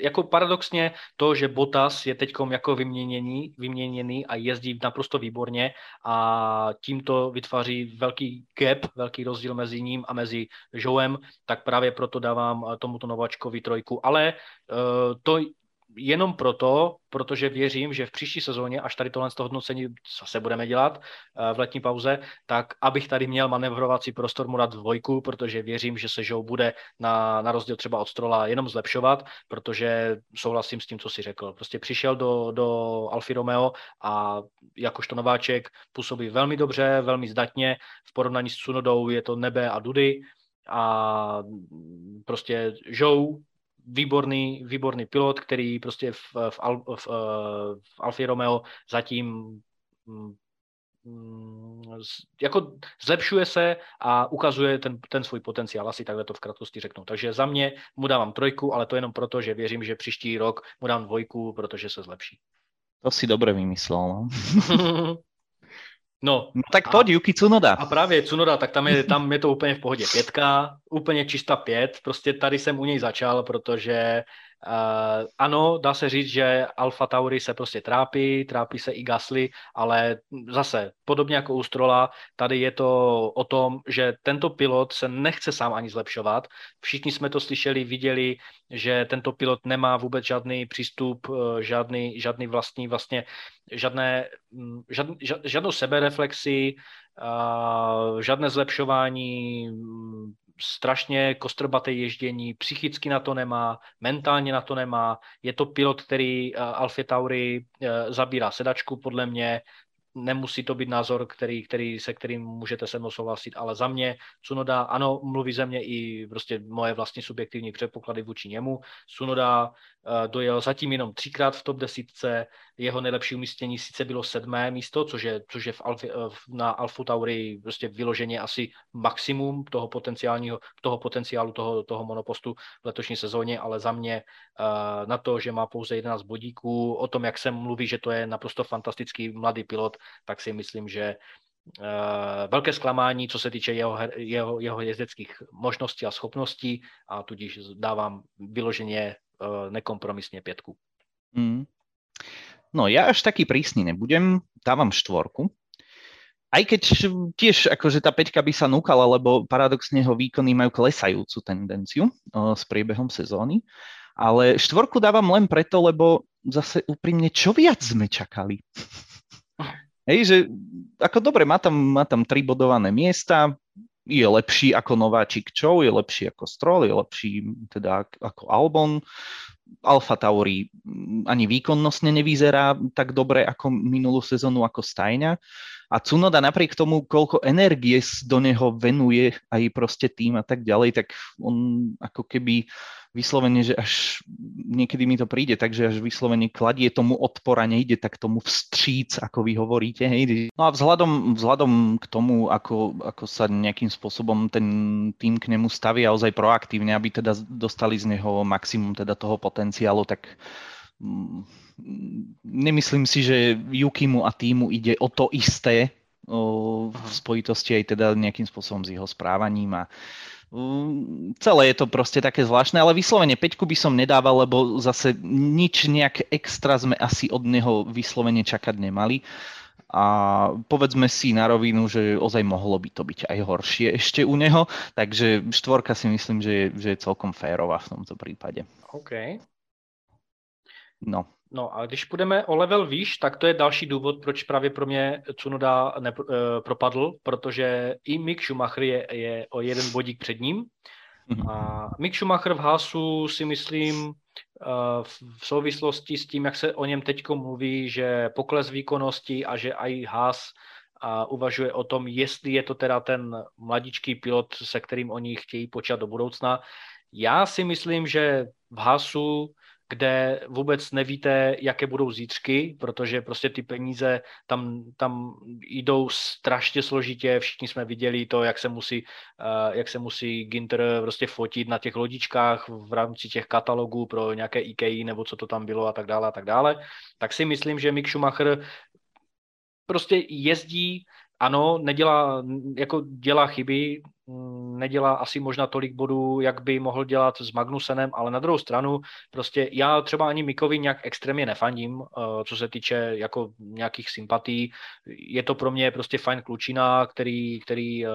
jako paradoxně to, že Botas je teď jako vyměněný, vyměněný a jezdí naprosto výborně a tímto vytváří velký gap, velký rozdíl mezi ním a mezi Joem, tak právě proto dávám tomuto nováčkovi trojku. Ale uh, to jenom proto, protože věřím, že v příští sezóně, až tady tohle z toho hodnocení se budeme dělat eh, v letní pauze, tak abych tady měl manevrovací prostor mu dát dvojku, protože věřím, že se Joe bude na, na rozdíl třeba od Strola jenom zlepšovat, protože souhlasím s tím, co si řekl. Prostě přišel do, do Alfa Romeo a jakožto nováček působí velmi dobře, velmi zdatně. V porovnání s Cunodou je to nebe a dudy a prostě Joe výborný, výborný pilot, který prostě v, v, Al, v, v Alfa Romeo zatím mm, jako zlepšuje se a ukazuje ten, ten svůj potenciál, asi takhle to v krátkosti řeknu. Takže za mě mu dávám trojku, ale to jenom proto, že věřím, že příští rok mu dám dvojku, protože se zlepší. To si dobře vymyslel, no. No, no tak pojď, a, Yuki Tsunoda. A právě Tsunoda, tak tam je, tam je to úplně v pohodě. Pětka, úplně čista pět, prostě tady jsem u něj začal, protože Uh, ano, dá se říct, že Alfa Tauri se prostě trápí, trápí se i Gasly, ale zase, podobně jako u Strola, tady je to o tom, že tento pilot se nechce sám ani zlepšovat. Všichni jsme to slyšeli, viděli, že tento pilot nemá vůbec žádný přístup, eh, žádný, žádný vlastní, vlastně žádné, mm, žád, žádnou sebereflexi, uh, žádné zlepšování mm, strašně kostrbaté ježdění, psychicky na to nemá, mentálně na to nemá. Je to pilot, který uh, Alfa Tauri uh, zabírá sedačku, podle mě, nemusí to být názor, který, který, se kterým můžete se mnou souhlasit, ale za mě Sunoda, ano, mluví ze mě i prostě moje vlastní subjektivní předpoklady vůči němu. Sunoda uh, dojel zatím jenom třikrát v top desítce, jeho nejlepší umístění sice bylo sedmé místo, což je, což je v Alfi, eh, na Alfu Tauri prostě vyloženě asi maximum toho potenciálního, toho potenciálu toho, toho monopostu v letošní sezóně, ale za mě uh, na to, že má pouze 11 bodíků, o tom, jak se mluví, že to je naprosto fantastický mladý pilot, tak si myslím, že Uh, velké zklamání, co se týče jeho, jeho, jeho jezdeckých možností a schopností a tudíž dávám vyloženě uh, nekompromisně pětku. Mm. No ja až taký prísny nebudem, dávam štvorku. Aj keď tiež akože tá peťka by sa núkala, lebo paradoxne jeho výkony majú klesajúcu tendenciu o, s priebehom sezóny. Ale štvorku dávam len preto, lebo zase úprimne, čo viac sme čakali? Hej, že ako dobre, má tam, má tam tri bodované miesta, je lepší ako nováčik Chow, je lepší ako Stroll, je lepší teda ako Albon. Alfa Tauri ani výkonnostne nevyzerá tak dobre ako minulú sezónu ako Stajňa. A Cunoda napriek tomu, koľko energie do neho venuje aj proste tým a tak ďalej, tak on ako keby vyslovene, že až niekedy mi to príde, takže až vyslovene kladie tomu odpor a nejde tak tomu vstříc, ako vy hovoríte. Hej. No a vzhľadom, vzhľadom k tomu, ako, ako sa nejakým spôsobom ten tým k nemu stavia ozaj proaktívne, aby teda dostali z neho maximum teda toho potenciálu, tak nemyslím si, že Jukimu a týmu ide o to isté, o, v spojitosti aj teda nejakým spôsobom s jeho správaním a celé je to proste také zvláštne, ale vyslovene Peťku by som nedával, lebo zase nič nejak extra sme asi od neho vyslovene čakať nemali. A povedzme si na rovinu, že ozaj mohlo by to byť aj horšie ešte u neho, takže štvorka si myslím, že je, že je celkom férová v tomto prípade. OK. No. No a když půjdeme o level výš, tak to je další důvod, proč právě pro mě Cunoda nepropadl, eh, protože i Mick Schumacher je, je o jeden bodík před ním. Mhm. A Mick Schumacher v Hasu si myslím eh, v souvislosti s tím, jak se o něm teď mluví, že pokles výkonnosti a že i Haas a uvažuje o tom, jestli je to teda ten mladičký pilot, se kterým oni chtějí počítat do budoucna. Já si myslím, že v Hasu kde vůbec nevíte, jaké budou zítřky, protože prostě ty peníze tam, tam jdou strašně složitě. Všichni jsme viděli to, jak se musí, uh, jak se musí Ginter prostě fotit na těch lodičkách v rámci těch katalogů pro nějaké IKEA nebo co to tam bylo a tak dále a tak dále. Tak si myslím, že Mick Schumacher prostě jezdí ano, nedělá, jako dělá chyby, nedělá asi možná tolik bodů, jak by mohl dělat s Magnusenem, ale na druhou stranu prostě já třeba ani Mikovi nějak extrémně nefandím, eh, co se týče jako nějakých sympatí. Je to pro mě prostě fajn klučina, který, který eh,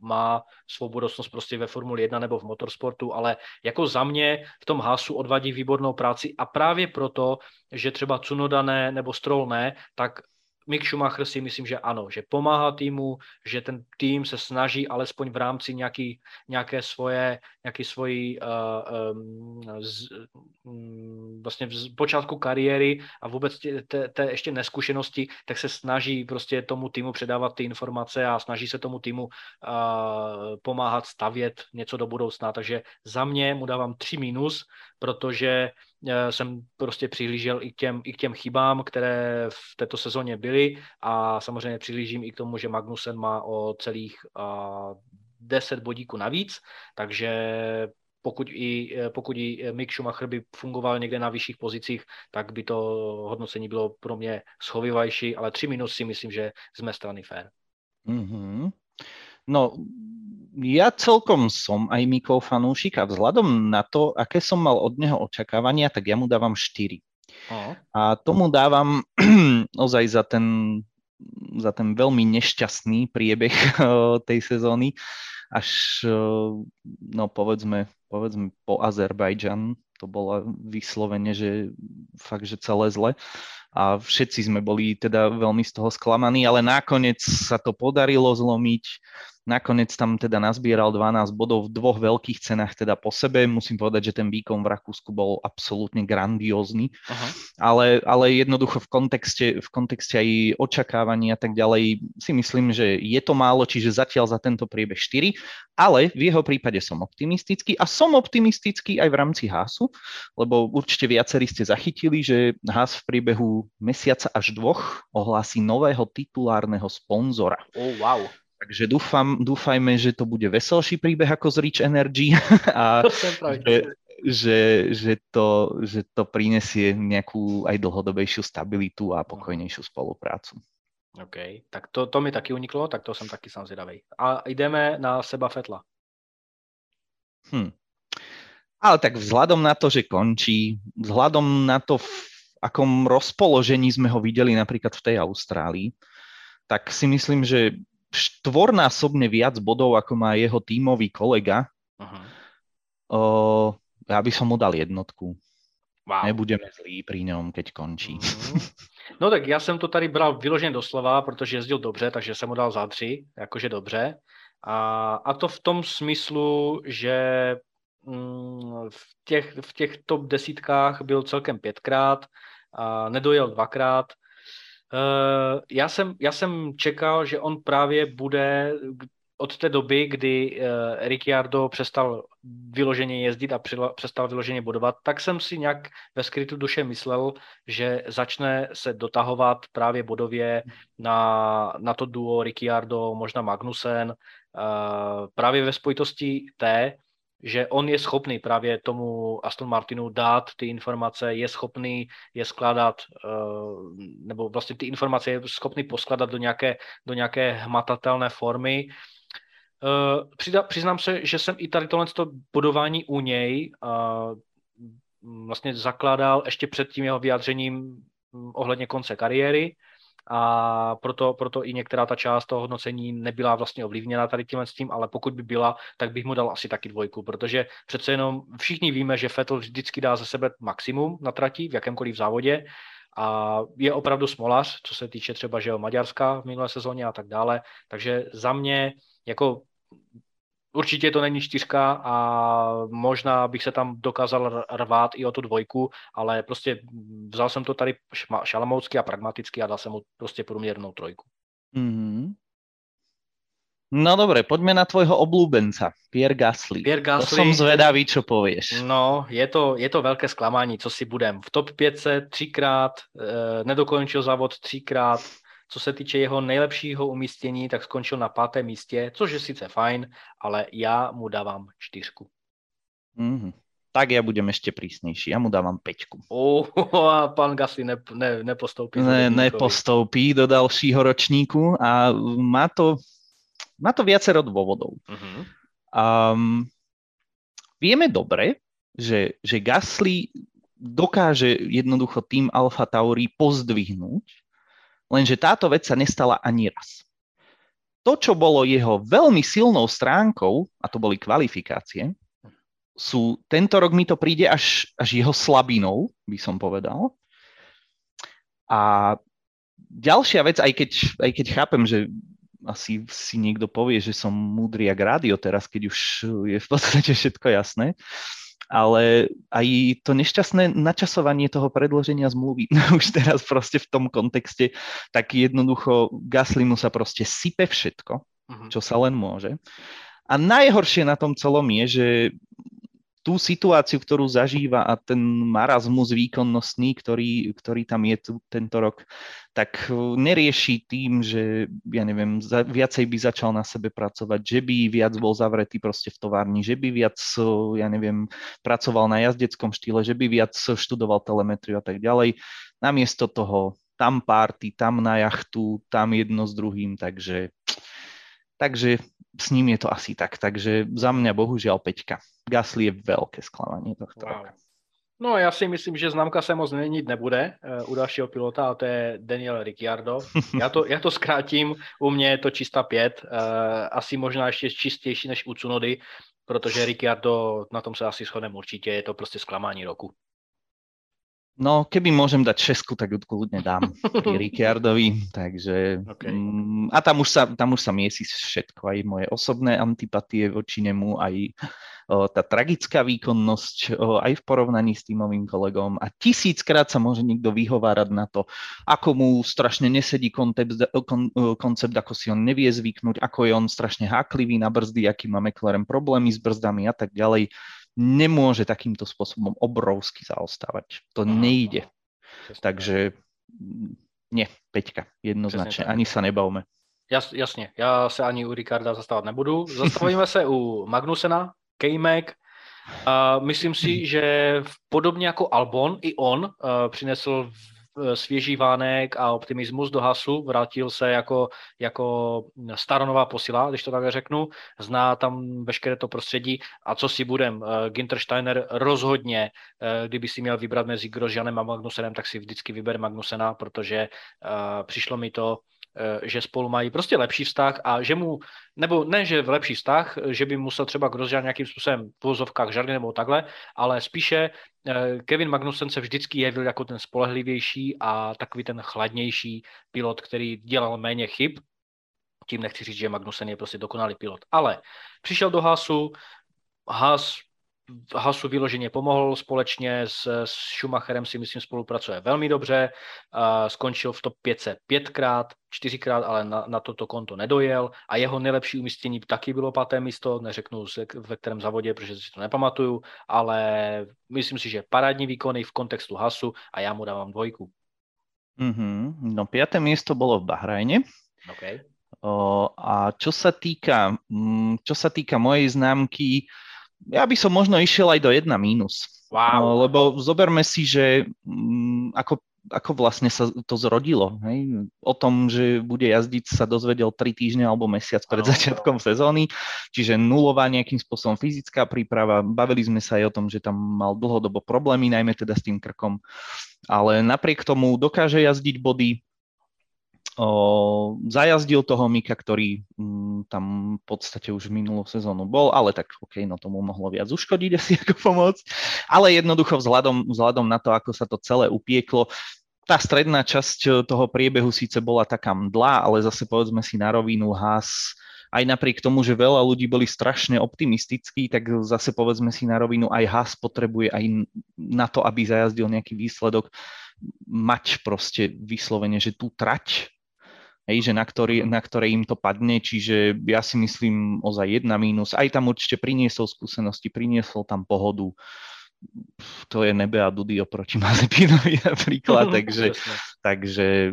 má svou budoucnost prostě ve Formuli 1 nebo v motorsportu, ale jako za mě v tom Hasu odvadí výbornou práci a právě proto, že třeba Cunoda ne nebo Stroll ne, tak Mick Schumacher si myslím, že ano, že pomáhá týmu, že ten tým se snaží alespoň v rámci nějaký, nějaké svoje, nějaký svojí uh, um, z, um, vlastně v počátku kariéry a vůbec té, té ještě neskušenosti, tak se snaží prostě tomu týmu předávat ty informace a snaží se tomu týmu uh, pomáhat stavět něco do budoucna. Takže za mě mu dávám 3 minus, protože Eh, jsem prostě přihlížel i k, těm, i k těm chybám, které v této sezóně byly a samozřejmě přihlížím i k tomu, že Magnusen má o celých uh, 10 bodíků navíc, takže pokud i, eh, pokud i Mick Schumacher by fungoval někde na vyšších pozicích, tak by to hodnocení bylo pro mě schovivajší, ale 3 minus si myslím, že z mé strany fér. Mm-hmm. No, ja celkom som aj Mikov fanúšik a vzhľadom na to, aké som mal od neho očakávania, tak ja mu dávam 4. Oh. A tomu dávam ozaj za ten, za ten veľmi nešťastný priebeh tej sezóny, až no povedzme, povedzme po Azerbajdžan, to bolo vyslovene, že fakt, že celé zle a všetci sme boli teda veľmi z toho sklamaní, ale nakoniec sa to podarilo zlomiť Nakoniec tam teda nazbieral 12 bodov v dvoch veľkých cenách teda po sebe. Musím povedať, že ten výkon v Rakúsku bol absolútne grandiózny. Aha. Ale, ale jednoducho v kontexte, v kontexte aj očakávaní a tak ďalej si myslím, že je to málo, čiže zatiaľ za tento priebeh 4, ale v jeho prípade som optimistický a som optimistický aj v rámci Hásu, lebo určite viacerí ste zachytili, že Hás v priebehu mesiaca až dvoch ohlási nového titulárneho sponzora. Oh, wow. Takže dúfam, dúfajme, že to bude veselší príbeh ako z Rich Energy a že, že, že, to, že to prinesie nejakú aj dlhodobejšiu stabilitu a pokojnejšiu spoluprácu. OK, tak to, to mi taky uniklo, tak to jsem taky sám zvědavý. A jdeme na seba Fetla. Hm. Ale tak vzhľadom na to, že končí, vzhľadom na to, v akom rozpoložení sme ho videli napríklad v tej Austrálii, tak si myslím, že štvornásobne viac bodov, ako má jeho tímový kolega. Uh-huh. O, ja by som mu dal jednotku. Wow. Nebudeme zlí pri něm, keď končí. Mm. No tak já jsem to tady bral vyloženě doslova, protože jezdil dobře, takže jsem mu dal za tři, jakože dobře. A, a to v tom smyslu, že mm, v těch, v těch top desítkách byl celkem pětkrát, a nedojel dvakrát. Uh, já, jsem, já jsem čekal, že on právě bude od té doby, kdy uh, Ricciardo přestal vyloženě jezdit a přestal vyloženě bodovat, tak jsem si nějak ve skrytu duše myslel, že začne se dotahovat právě bodově na, na to duo Ricciardo, možná Magnussen, uh, právě ve spojitosti té, že on je schopný právě tomu Aston Martinu dát ty informace, je schopný je skládat, uh, nebo vlastně ty informace je schopný poskladat do nějaké, do nějaké hmatatelné formy, přida, přiznám se, že jsem i tady tohle bodování u něj uh, vlastně zakládal ještě před tím jeho vyjádřením hm, ohledně konce kariéry a proto, proto i některá ta část toho hodnocení nebyla vlastně ovlivněna tady tímhle s tím, ale pokud by byla, tak bych mu dal asi taky dvojku, protože přece jenom všichni víme, že Vettel vždycky dá ze sebe maximum na trati v jakémkoliv závodě a je opravdu smolař, co se týče třeba že Maďarska v minulé sezóně a tak dále, takže za mě jako určitě to není čtyřka a možná bych se tam dokázal rvát i o tu dvojku, ale prostě vzal jsem to tady šalamoucky a pragmaticky a dal jsem mu prostě průměrnou trojku. Mm-hmm. No dobré, pojďme na tvojho oblúbenca, Pierre Gasly. Pierre Gasly. To som zvedavý, čo povieš. No, je to, je to velké zklamání, co si budem. V top 5 třikrát, e, nedokončil závod třikrát, co se týče jeho nejlepšího umístění, tak skončil na pátém místě, což je sice fajn, ale já mu dávám čtyřku. Mm-hmm. Tak já budem ještě přísnější. Já mu dávám pečku. Oh, a pan Gasly ne, ne, nepostoupí. Ne, nepostoupí do dalšího ročníku a má to, má to viacero dôvodov. Mm-hmm. Um, vieme dobre, že, že Gasly dokáže jednoducho tým Alfa Tauri pozdvihnúť Lenže táto vec sa nestala ani raz. To, čo bolo jeho veľmi silnou stránkou, a to boli kvalifikácie, sú, tento rok mi to príde až, až jeho slabinou, by som povedal. A ďalšia vec, aj keď, aj keď chápem, že asi si niekto povie, že som múdry jak rádio teraz, keď už je v podstate všetko jasné, ale aj to nešťastné načasovanie toho predloženia zmluvy, už teraz proste v tom kontexte, tak jednoducho Gasly mu sa proste sype všetko, uh-huh. čo sa len môže. A najhoršie na tom celom je, že tú situáciu, ktorú zažíva a ten marazmus výkonnostný, ktorý, ktorý tam je tu, tento rok, tak e, nerieši tým, že ja neviem, za, viacej by začal na sebe pracovať, že by viac bol zavretý proste v továrni, že by viac, e, ja neviem, pracoval na jazdeckom štýle, že by viac študoval telemetriu a tak ďalej. Namiesto toho tam párty, tam na jachtu, tam jedno s druhým, takže takže s ním je to asi tak. Takže za mňa bohužiaľ Peťka. Gasly je veľké sklamanie tohto wow. roka. No já si myslím, že známka se moc změnit nebude uh, u dalšího pilota a to je Daniel Ricciardo. Já to, já to zkrátím, u mě je to čistá pět, uh, asi možná ještě čistější než u Cunody, protože Ricciardo, na tom se asi shodneme určitě, je to prostě zklamání roku. No, keby môžem dať šesku, tak ju kľudne dám Ricciardovi, takže okay. mm, a tam už, sa, tam už sa miesi všetko, aj moje osobné antipatie voči nemu, aj o, tá tragická výkonnosť, o, aj v porovnaní s týmovým kolegom a tisíckrát sa môže niekto vyhovárať na to, ako mu strašne nesedí koncept, kon, koncept, ako si on nevie zvyknúť, ako je on strašne háklivý na brzdy, aký má McLaren problémy s brzdami a tak ďalej nemôže takýmto spôsobom obrovsky zaostávať. To Aha, nejde. Takže nie, Peťka, jednoznačně, ani se nebavme. Jas, jasně, já se ani u Ricarda zastávat nebudu. Zastavíme se u Magnusena, K-Mac. Uh, myslím si, že podobně jako Albon, i on uh, přinesl svěží vánek a optimismus do Hasu, vrátil se jako, jako staronová posila, když to takhle řeknu, zná tam veškeré to prostředí. A co si budem, eh, Ginter Steiner rozhodně, eh, kdyby si měl vybrat mezi Grosjeanem a Magnusenem, tak si vždycky vyber Magnusena, protože přišlo mi to že spolu mají prostě lepší vztah a že mu, nebo ne, že v lepší vztah, že by musel třeba Grosjean nějakým způsobem v vozovkách žardy nebo takhle, ale spíše Kevin Magnussen se vždycky jevil jako ten spolehlivější a takový ten chladnější pilot, který dělal méně chyb. Tím nechci říct, že Magnussen je prostě dokonalý pilot. Ale přišel do Hasu, Has Hasu vyloženě pomohl společně s, s Schumacherem si myslím spolupracuje velmi dobře, a skončil v top 5 pětkrát, čtyřikrát, ale na, na toto konto nedojel a jeho nejlepší umístění taky bylo páté místo, neřeknu ve kterém závodě, protože si to nepamatuju, ale myslím si, že parádní výkony v kontextu Hasu a já mu dávám dvojku. Mm-hmm. No piaté miesto bolo v Bahrajne. Okay. O, a čo sa týka, mm, čo sa týka mojej známky, ja by som možno išiel aj do 1 mínus. Wow. No, lebo zoberme si, že mm, ako, ako vlastne sa to zrodilo. Hej? O tom, že bude jazdiť, sa dozvedel 3 týždne alebo mesiac pred ano, začiatkom sezóny, čiže nulová nejakým spôsobom fyzická príprava. Bavili sme sa aj o tom, že tam mal dlhodobo problémy, najmä teda s tým krkom. Ale napriek tomu dokáže jazdiť body, zajazdil toho Mika, ktorý m, mm, tam v podstate už minulú sezónu bol, ale tak OK, no tomu mohlo viac uškodiť asi ako pomôcť. Ale jednoducho vzhľadom, vzhľadom na to, ako sa to celé upieklo, tá stredná časť toho priebehu síce bola taká mdla, ale zase povedzme si na rovinu Haas aj napriek tomu, že veľa ľudí boli strašne optimistickí, tak zase povedzme si na rovinu, aj Haas potrebuje aj na to, aby zajazdil nejaký výsledok, mať proste vyslovene, že tú trať hej, že na, ktorý, na ktoré im to padne, čiže ja si myslím ozaj jedna mínus. Aj tam určite priniesol skúsenosti, priniesol tam pohodu, to je nebe a Dudy oproti Mazepinovi napríklad, takže, takže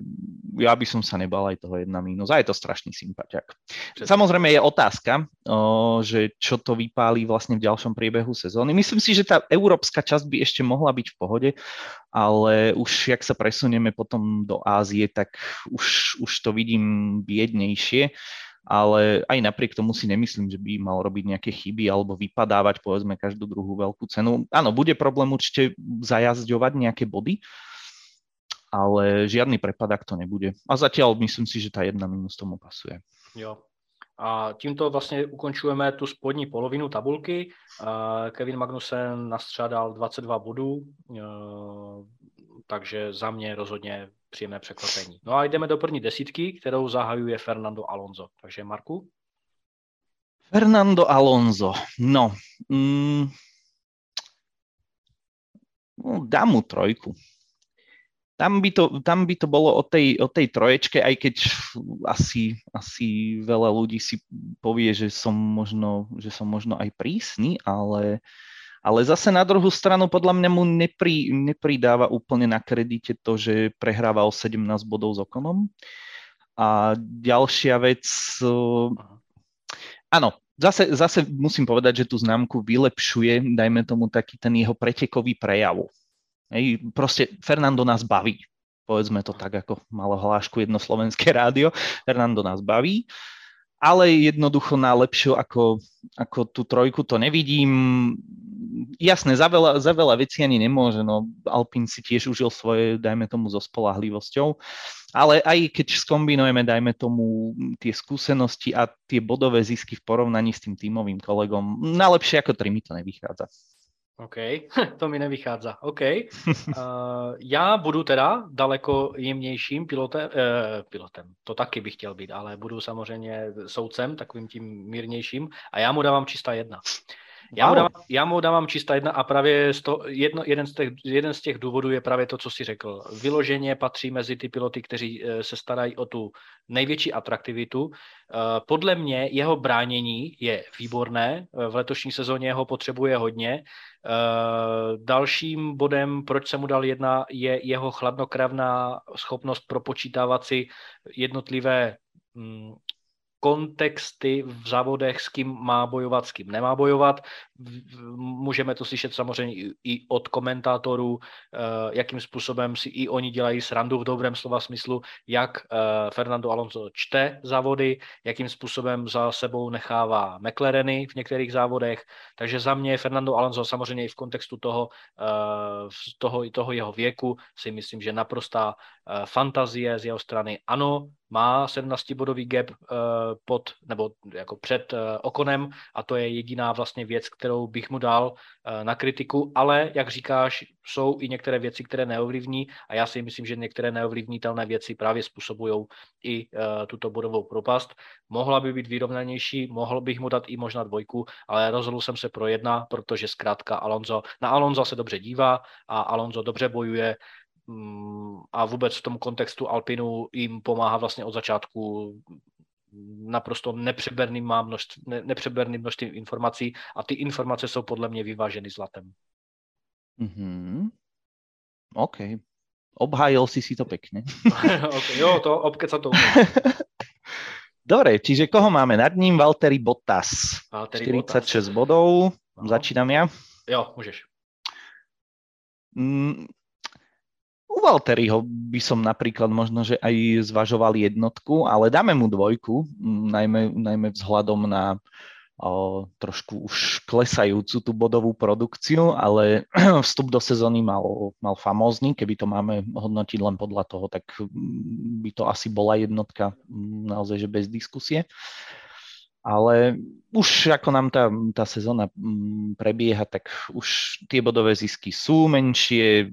ja by som sa nebal aj toho jedna mínus. A je to strašný sympatiak. Samozrejme je otázka, o, že čo to vypálí vlastne v ďalšom priebehu sezóny. Myslím si, že tá európska časť by ešte mohla byť v pohode, ale už jak sa presunieme potom do Ázie, tak už, už to vidím biednejšie ale aj napriek tomu si nemyslím, že by mal robiť nejaké chyby alebo vypadávať povedzme každú druhú veľkú cenu. Áno, bude problém určite zajazdovať nejaké body, ale žiadny prepadak to nebude. A zatiaľ myslím si, že tá jedna minus tomu pasuje. Jo. A tímto vlastně ukončujeme tu spodní polovinu tabulky. Kevin Magnussen nastřádal 22 bodů, takže za mě rozhodně příjemné překvapení. No a jdeme do první desítky, kterou zahajuje Fernando Alonso. Takže Marku? Fernando Alonso, no, mm, no dám mu trojku. Tam by, to, tam by to bolo o tej, o tej troječke, aj keď asi, asi veľa ľudí si povie, že som možno, že som možno aj prísny, ale uh, ale zase na druhú stranu podľa mňa mu nepri, nepridáva úplne na kredite to, že prehrával 17 bodov s Okonom. A ďalšia vec, uh, áno, zase, zase musím povedať, že tú známku vylepšuje, dajme tomu taký ten jeho pretekový prejav. Hej, proste Fernando nás baví. Povedzme to tak, ako malo hlášku jedno slovenské rádio. Fernando nás baví ale jednoducho na lepšiu ako, ako tú trojku to nevidím. Jasné, za veľa, za veľa vecí ani nemôže, no Alpin si tiež užil svoje, dajme tomu, so spolahlivosťou, ale aj keď skombinujeme, dajme tomu, tie skúsenosti a tie bodové zisky v porovnaní s tým tímovým kolegom, na lepšie ako 3 mi to nevychádza. OK, to mi nevychádza. OK. Uh, já budu teda daleko jemnějším pilotem, uh, pilotem, to taky bych chtěl být, ale budu samozřejmě soudcem, takovým tím mírnějším a já mu dávám čistá jedna. Já, mu dávám, já mu dávám čistá jedna a právě z to, jedno, jeden, z těch, jeden z těch důvodů je právě to, co si řekl. Vyloženě patří mezi ty piloty, kteří eh, se starají o tu největší atraktivitu. Eh, podle mě jeho bránění je výborné, eh, v letošní sezóně ho potřebuje hodně. Dalším bodem, proč se mu dal jedna, je jeho chladnokravná schopnost propočítávat si jednotlivé mm, kontexty v závodech, s kým má bojovat, s kým nemá bojovat. Můžeme to slyšet samozřejmě i od komentátorů, eh, jakým způsobem si i oni dělají srandu v dobrém slova smyslu, jak eh, Fernando Alonso čte závody, jakým způsobem za sebou nechává McLareny v některých závodech. Takže za mě Fernando Alonso samozřejmě i v kontextu toho, eh, toho, toho jeho věku si myslím, že naprostá fantazie z jeho strany. Ano, má 17-bodový gap pod, nebo jako před Okonem a to je jediná vlastně věc, kterou bych mu dal uh, na kritiku, ale jak říkáš, jsou i některé věci, které neovlivní a já si myslím, že některé neovlivnitelné věci právě způsobují i uh, tuto bodovou propast. Mohla by být vyrovnanější, mohl bych mu dát i možná dvojku, ale rozhodl jsem se pro jedna, protože zkrátka Alonso, na Alonso se dobře dívá a Alonso dobře bojuje, Mm, a vůbec v tom kontextu Alpinu jim pomáhá vlastně od začátku naprosto nepřeberným má množství, ne, nepřeberným množství informací a ty informace jsou podle mě vyváženy zlatem. Mm-hmm. OK. Obhájil si si to pekne. okay, jo, to obkeca to Dobre, čiže koho máme nad ním? Valtteri Bottas. Valtteri 46 Bottas. bodov. No. Začínam ja? Jo, môžeš. Mm, u Valteriho by som napríklad možno, že aj zvažoval jednotku, ale dáme mu dvojku, najmä, najmä vzhľadom na o, trošku už klesajúcu tú bodovú produkciu, ale vstup do sezóny mal, mal famózny, keby to máme hodnotiť len podľa toho, tak by to asi bola jednotka naozaj, že bez diskusie. Ale už ako nám tá, tá sezóna mm, prebieha, tak už tie bodové zisky sú menšie,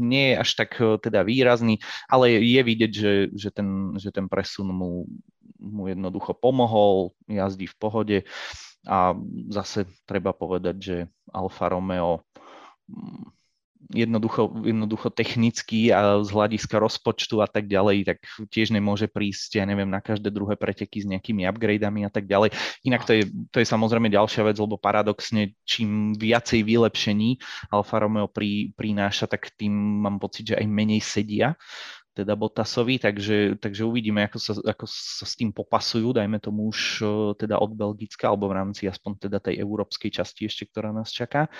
nie je až tak e, teda výrazný, ale je vidieť, že, že, ten, že ten presun mu, mu jednoducho pomohol, jazdí v pohode. A zase treba povedať, že Alfa Romeo mm, jednoducho, jednoducho technicky a z hľadiska rozpočtu a tak ďalej, tak tiež nemôže prísť, ja neviem, na každé druhé preteky s nejakými upgradeami a tak ďalej. Inak to je, to je samozrejme ďalšia vec, lebo paradoxne, čím viacej vylepšení Alfa Romeo pri, prináša, tak tým mám pocit, že aj menej sedia teda Bottasovi, takže, takže uvidíme, ako sa, ako sa s tým popasujú, dajme tomu už teda od Belgicka, alebo v rámci aspoň teda tej európskej časti ešte, ktorá nás čaká.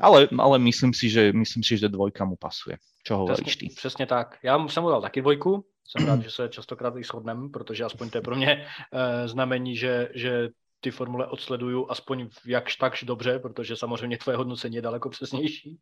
Ale, ale myslím, si, že, myslím si, že dvojka mu pasuje. Čo hovoríš ty? Přesně tak. Já jsem mu dal taky dvojku, jsem rád, že se častokrát i shodneme, protože aspoň to je pro mě e, znamení, že, že ty formule odsleduju aspoň jakž takž dobře, protože samozřejmě tvoje hodnocení je daleko přesnější.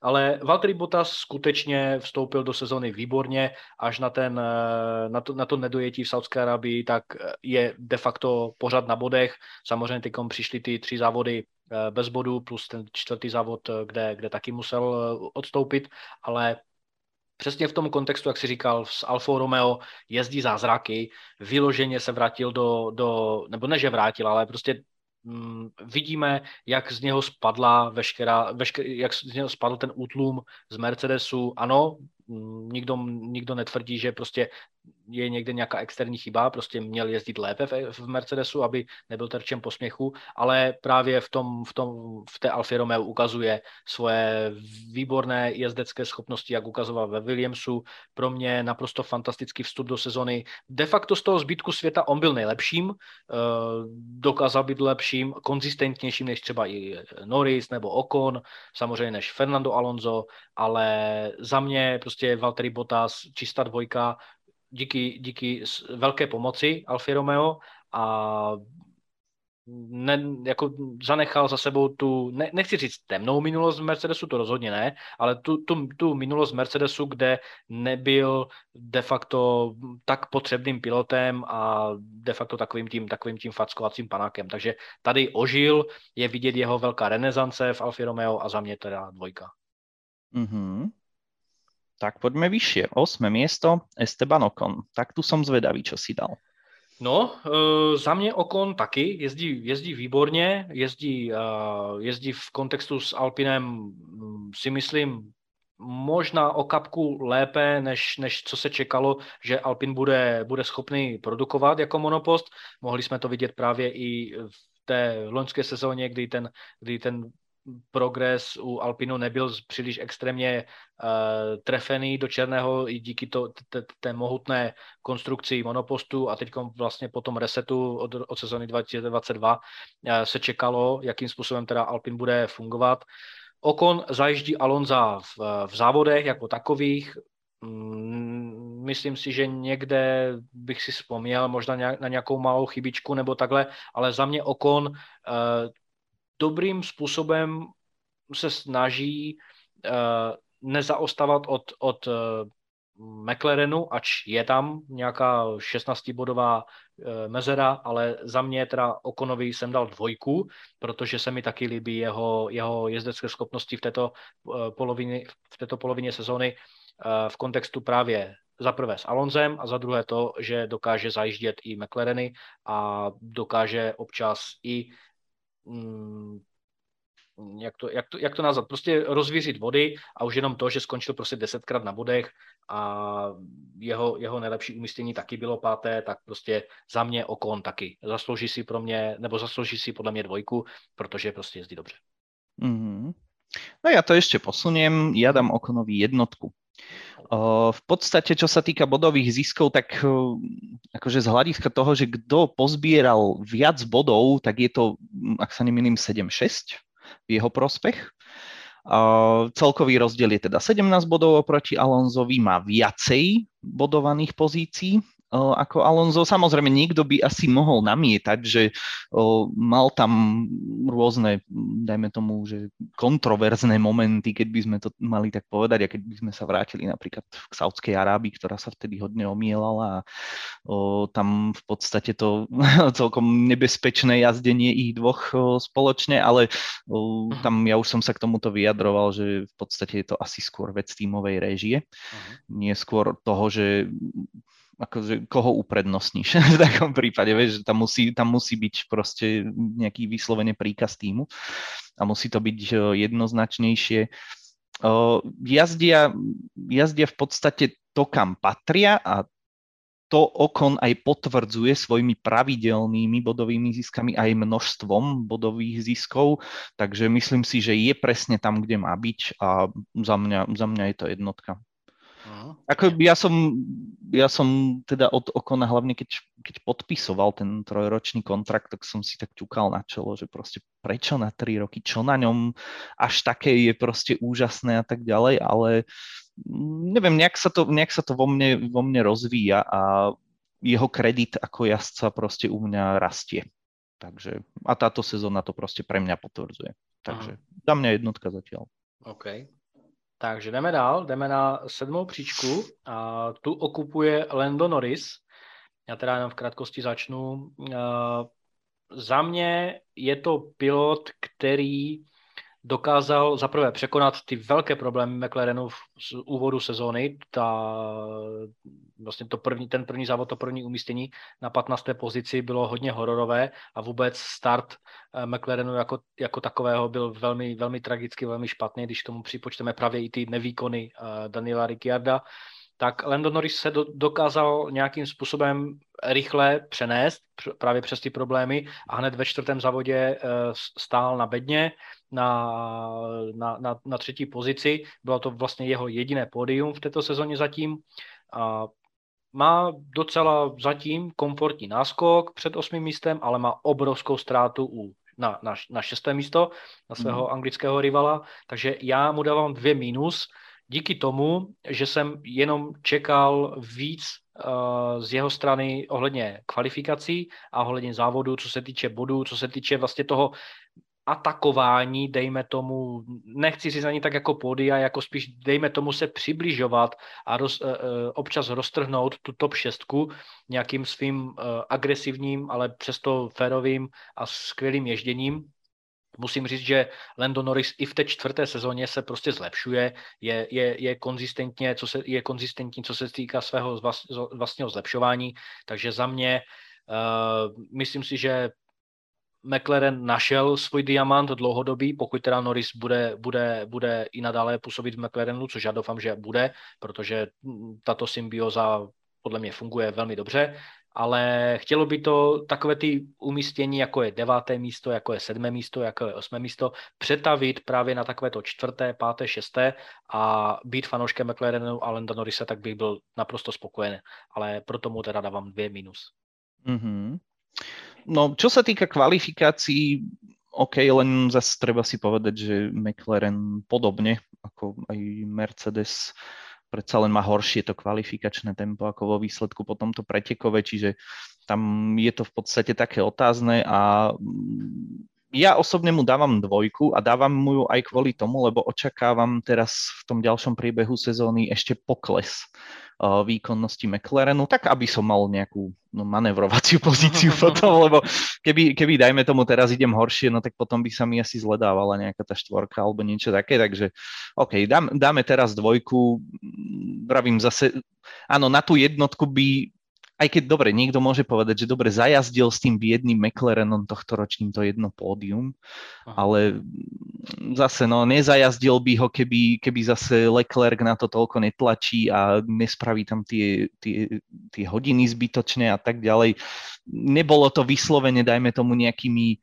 Ale Valtteri Bottas skutečně vstoupil do sezóny výborně, až na, ten, eh, na, to, na to nedojetí v Saudské Arabii, tak eh, je de facto pořád na bodech. Samozřejmě teď přišly ty tři závody eh, bez bodů, plus ten čtvrtý závod, kde, kde taky musel odstoupit, ale přesně v tom kontextu, jak si říkal, s Alfa Romeo jezdí zázraky, vyloženě se vrátil do, do nebo ne, že vrátil, ale prostě mm, vidíme, jak z něho spadla veškerá, vešker, jak z něho spadl ten útlum z Mercedesu. Ano, nikdo, nikdo netvrdí, že prostě je někde nějaká externí chyba, prostě měl jezdit lépe v, v Mercedesu, aby nebyl terčem posměchu, ale právě v, tom, v, tom, v té Alfa Romeo ukazuje svoje výborné jezdecké schopnosti, jak ukazoval ve Williamsu. Pro mě naprosto fantastický vstup do sezony. De facto z toho zbytku světa on byl nejlepším, eh, dokázal být lepším, konzistentnějším než třeba i Norris nebo Ocon, samozřejmě než Fernando Alonso, ale za mě prostě Valtteri Bottas čistá dvojka, díky, díky velké pomoci Alfa Romeo a ne, jako zanechal za sebou tu, ne, nechci říct temnou minulost Mercedesu, to rozhodně ne, ale tu, tu, tu minulost Mercedesu, kde nebyl de facto tak potřebným pilotem a de facto takovým tím, takovým tím fackovacím panákem. Takže tady ožil, je vidět jeho velká renesance v Alfa Romeo a za mě teda dvojka. Mm-hmm. Tak poďme vyššie. Osme miesto, Esteban Ocon. Tak tu som zvedavý, čo si dal. No, e, za mě Okon taky, jezdí, jezdí výborně, jezdí, e, jezdí v kontextu s Alpinem, mm, si myslím, možná o kapku lépe, než, než co se čekalo, že Alpin bude, bude schopný produkovat jako monopost. Mohli jsme to vidět právě i v té loňské sezóně, kdy ten, kdy ten progres u Alpinu nebyl příliš extrémně uh, trefený do černého i díky to, té mohutné konstrukci monopostu a teď vlastně po tom resetu od, od sezóny 2022 uh, se čekalo, jakým způsobem teda Alpin bude fungovat. Okon zajíždí Alonza v, v závodech jako takových, mm, myslím si, že někde bych si vzpomněl možná na nějakou malou chybičku nebo takhle, ale za mě Okon uh, dobrým způsobem se snaží uh, nezaostávat od, od uh, McLarenu, ač je tam nějaká 16-bodová e, mezera, ale za mě teda Okonovi jsem dal dvojku, protože se mi taky líbí jeho, jeho jezdecké schopnosti v této, e, polovině, v této polovině sezóny v kontextu právě za prvé s Alonzem a za druhé to, že dokáže zajíždět i McLareny a dokáže občas i jak to, jak, to, jak to nazvat, prostě rozvířit vody a už jenom to, že skončil prostě desetkrát na bodech a jeho, jeho nejlepší umístění taky bylo páté, tak prostě za mě Okon taky. Zaslouží si pro mě, nebo zaslouží si podle mě dvojku, protože prostě jezdí dobře. Mm-hmm. No ja to ešte posuniem, ja dám Okonovi jednotku. V podstate, čo sa týka bodových ziskov, tak akože z hľadiska toho, že kto pozbieral viac bodov, tak je to, ak sa nemýlim, 7-6 v jeho prospech. Celkový rozdiel je teda 17 bodov oproti Alonzovi, má viacej bodovaných pozícií, ako Alonso. Samozrejme, niekto by asi mohol namietať, že mal tam rôzne, dajme tomu, že kontroverzné momenty, keď by sme to mali tak povedať, a keď by sme sa vrátili napríklad k Saudskej Arábii, ktorá sa vtedy hodne omielala a tam v podstate to celkom nebezpečné jazdenie ich dvoch spoločne, ale mhm. tam ja už som sa k tomuto vyjadroval, že v podstate je to asi skôr vec tímovej réžie, uh-huh. nie skôr toho, že akože koho uprednostníš v takom prípade, vieš, že tam musí, tam musí byť proste nejaký vyslovene príkaz týmu a musí to byť jednoznačnejšie. Jazdia, jazdia v podstate to, kam patria a to Okon aj potvrdzuje svojimi pravidelnými bodovými ziskami aj množstvom bodových ziskov, takže myslím si, že je presne tam, kde má byť a za mňa, za mňa je to jednotka. Ako ja som, ja som teda od Okona, hlavne keď, keď podpisoval ten trojročný kontrakt, tak som si tak ťukal na čelo, že proste prečo na tri roky, čo na ňom až také je proste úžasné a tak ďalej, ale neviem, nejak sa to, nejak sa to vo, mne, vo mne rozvíja a jeho kredit ako jazdca proste u mňa rastie. Takže, a táto sezóna to proste pre mňa potvrdzuje. Takže Aha. za mňa jednotka zatiaľ. OK. Takže jdeme dál, jdeme na sedmou příčku a tu okupuje Lando Norris. Já teda jenom v krátkosti začnu. Za mě je to pilot, který dokázal zaprvé překonat ty velké problémy McLarenu z úvodu sezóny. Ta, vlastně to první, ten první závod, to první umístění na 15. pozici bylo hodně hororové a vůbec start eh, McLarenu jako, jako takového byl velmi, velmi tragicky, velmi špatný, když tomu připočteme právě i ty nevýkony eh, Daniela Ricciarda tak Lando Norris se do, dokázal nějakým způsobem rychle přenést právě přes ty problémy a hned ve čtvrtém závodě uh, stál na bedně na, na, na, na třetí pozici. Bylo to vlastně jeho jediné pódium v této sezóně zatím. A má docela zatím komfortní náskok před osmým místem, ale má obrovskou ztrátu u na, na, na šesté místo, na svého mm. anglického rivala, takže já mu dávám dvě mínus, díky tomu, že jsem jenom čekal víc uh, z jeho strany ohledně kvalifikací a ohledně závodu, co se týče bodů, co se týče vlastně toho atakování, dejme tomu, nechci za ní tak jako pódia, jako spíš dejme tomu se přibližovat a roz, uh, občas roztrhnout tu top šestku nějakým svým uh, agresivním, ale přesto férovým a skvělým ježděním. Musím říct, že Lando Norris i v té čtvrté sezóně se prostě zlepšuje, je, je, je, konzistentně, co se, je konzistentní, co se týká svého vlastního zlepšování, takže za mě uh, myslím si, že McLaren našel svůj diamant dlouhodobý, pokud teda Norris bude, bude, bude i nadále působit v McLarenu, což já doufám, že bude, protože tato symbioza podle mě funguje velmi dobře ale chtělo by to takové ty umístění, jako je deváté místo, jako je sedmé místo, jako je osmé místo, přetavit právě na takové to čtvrté, páté, šesté a být fanouškem McLarenu a Landa Norrise, tak bych byl naprosto spokojený. Ale proto mu teda dávám dvě minus. Mm-hmm. No, čo sa týka kvalifikácií, OK, len zase treba si povedať, že McLaren podobne ako aj Mercedes predsa len má horšie to kvalifikačné tempo ako vo výsledku po tomto pretekove, čiže tam je to v podstate také otázne a ja osobne mu dávam dvojku a dávam mu ju aj kvôli tomu, lebo očakávam teraz v tom ďalšom priebehu sezóny ešte pokles uh, výkonnosti McLarenu, tak aby som mal nejakú no, manevrovaciu pozíciu potom, lebo keby, keby, dajme tomu, teraz idem horšie, no tak potom by sa mi asi zledávala nejaká tá štvorka alebo niečo také, takže OK, dám, dáme teraz dvojku, pravím zase, áno, na tú jednotku by aj keď dobre, niekto môže povedať, že dobre zajazdil s tým biedným McLarenom tohto ročným to jedno pódium, Aha. ale zase no, nezajazdil by ho, keby, keby zase Leclerc na to toľko netlačí a nespraví tam tie, tie, tie hodiny zbytočné a tak ďalej. Nebolo to vyslovene, dajme tomu, nejakými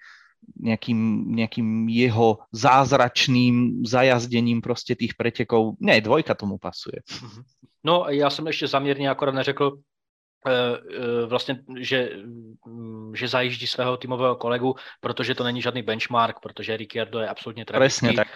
nejakým, nejakým jeho zázračným zajazdením prostě tých pretekov. Ne, dvojka tomu pasuje. Mhm. No, já jsem ještě zaměrně akorát neřekl, vlastně, že, mm, že zajíždí svého týmového kolegu, protože to není žádný benchmark, protože Ricciardo je absolutně tragický. tak.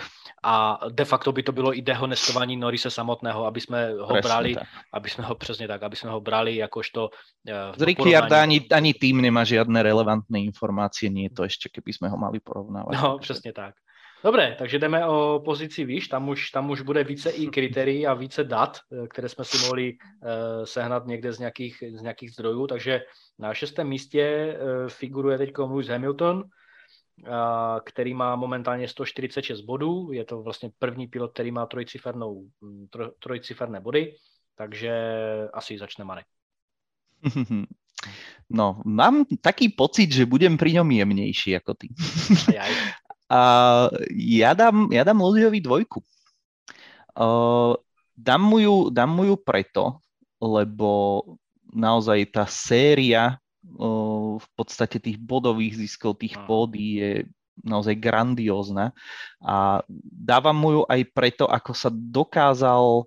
A de facto by to bylo i dehonestování Norise samotného, aby jsme ho Presne brali, tak. aby jsme ho přesně tak, aby jsme ho brali jakožto... Uh, Z Ricciarda ani, ani tým nemá žádné relevantné informace, nie je to ještě, keby jsme ho mali porovnávat. No, přesně tak. Dobré, takže jdeme o pozici výš, tam už, tam už bude více i kritérií a více dat, eh, které jsme si mohli uh, sehnat někde z nějakých, z nějakých zdrojů, takže na šestém místě uh, figuruje teď Lewis Hamilton, uh, který má momentálně 146 bodů, je to vlastně první pilot, který má trojcifernou, hm, tro, trojciferné body, takže asi začne Marek. No, mám taký pocit, že budem pri ňom jemnejší ako ty. A ja dám, ja dám Lodiovi dvojku. Uh, dám, mu ju, dám mu ju preto, lebo naozaj tá séria uh, v podstate tých bodových ziskov, tých pódy je naozaj grandiózna a dávam mu ju aj preto, ako sa dokázal,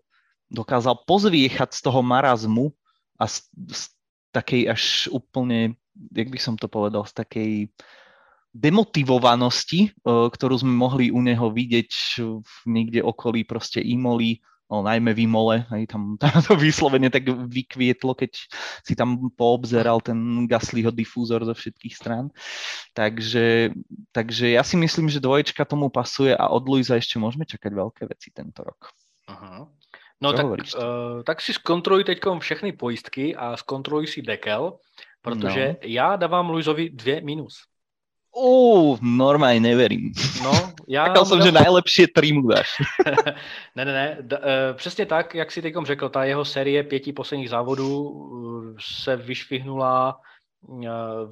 dokázal pozviechať z toho marazmu a z, z takej až úplne, jak by som to povedal, z takej demotivovanosti, eh, ktorú sme mohli u neho vidieť niekde okolí proste Imoli, no, najmä v Imole, aj tam, tam to vyslovene tak vykvietlo, keď si tam poobzeral ten Gaslyho difúzor zo všetkých strán. Takže, takže ja si myslím, že dvoječka tomu pasuje a od Luisa ešte môžeme čakať veľké veci tento rok. Aha. No tak, uh, tak si zkontroluj teď všechny pojistky a zkontroluj si dekel, protože no. já dávám Luizovi dvě minus. Ú, normálne neverím. No, já... Čakal jsem, že najlepšie tri mu dáš. ne, ne, ne. D- uh, přesně tak, jak si teď řekl, ta jeho série pěti posledních závodů uh, se vyšvihnula uh,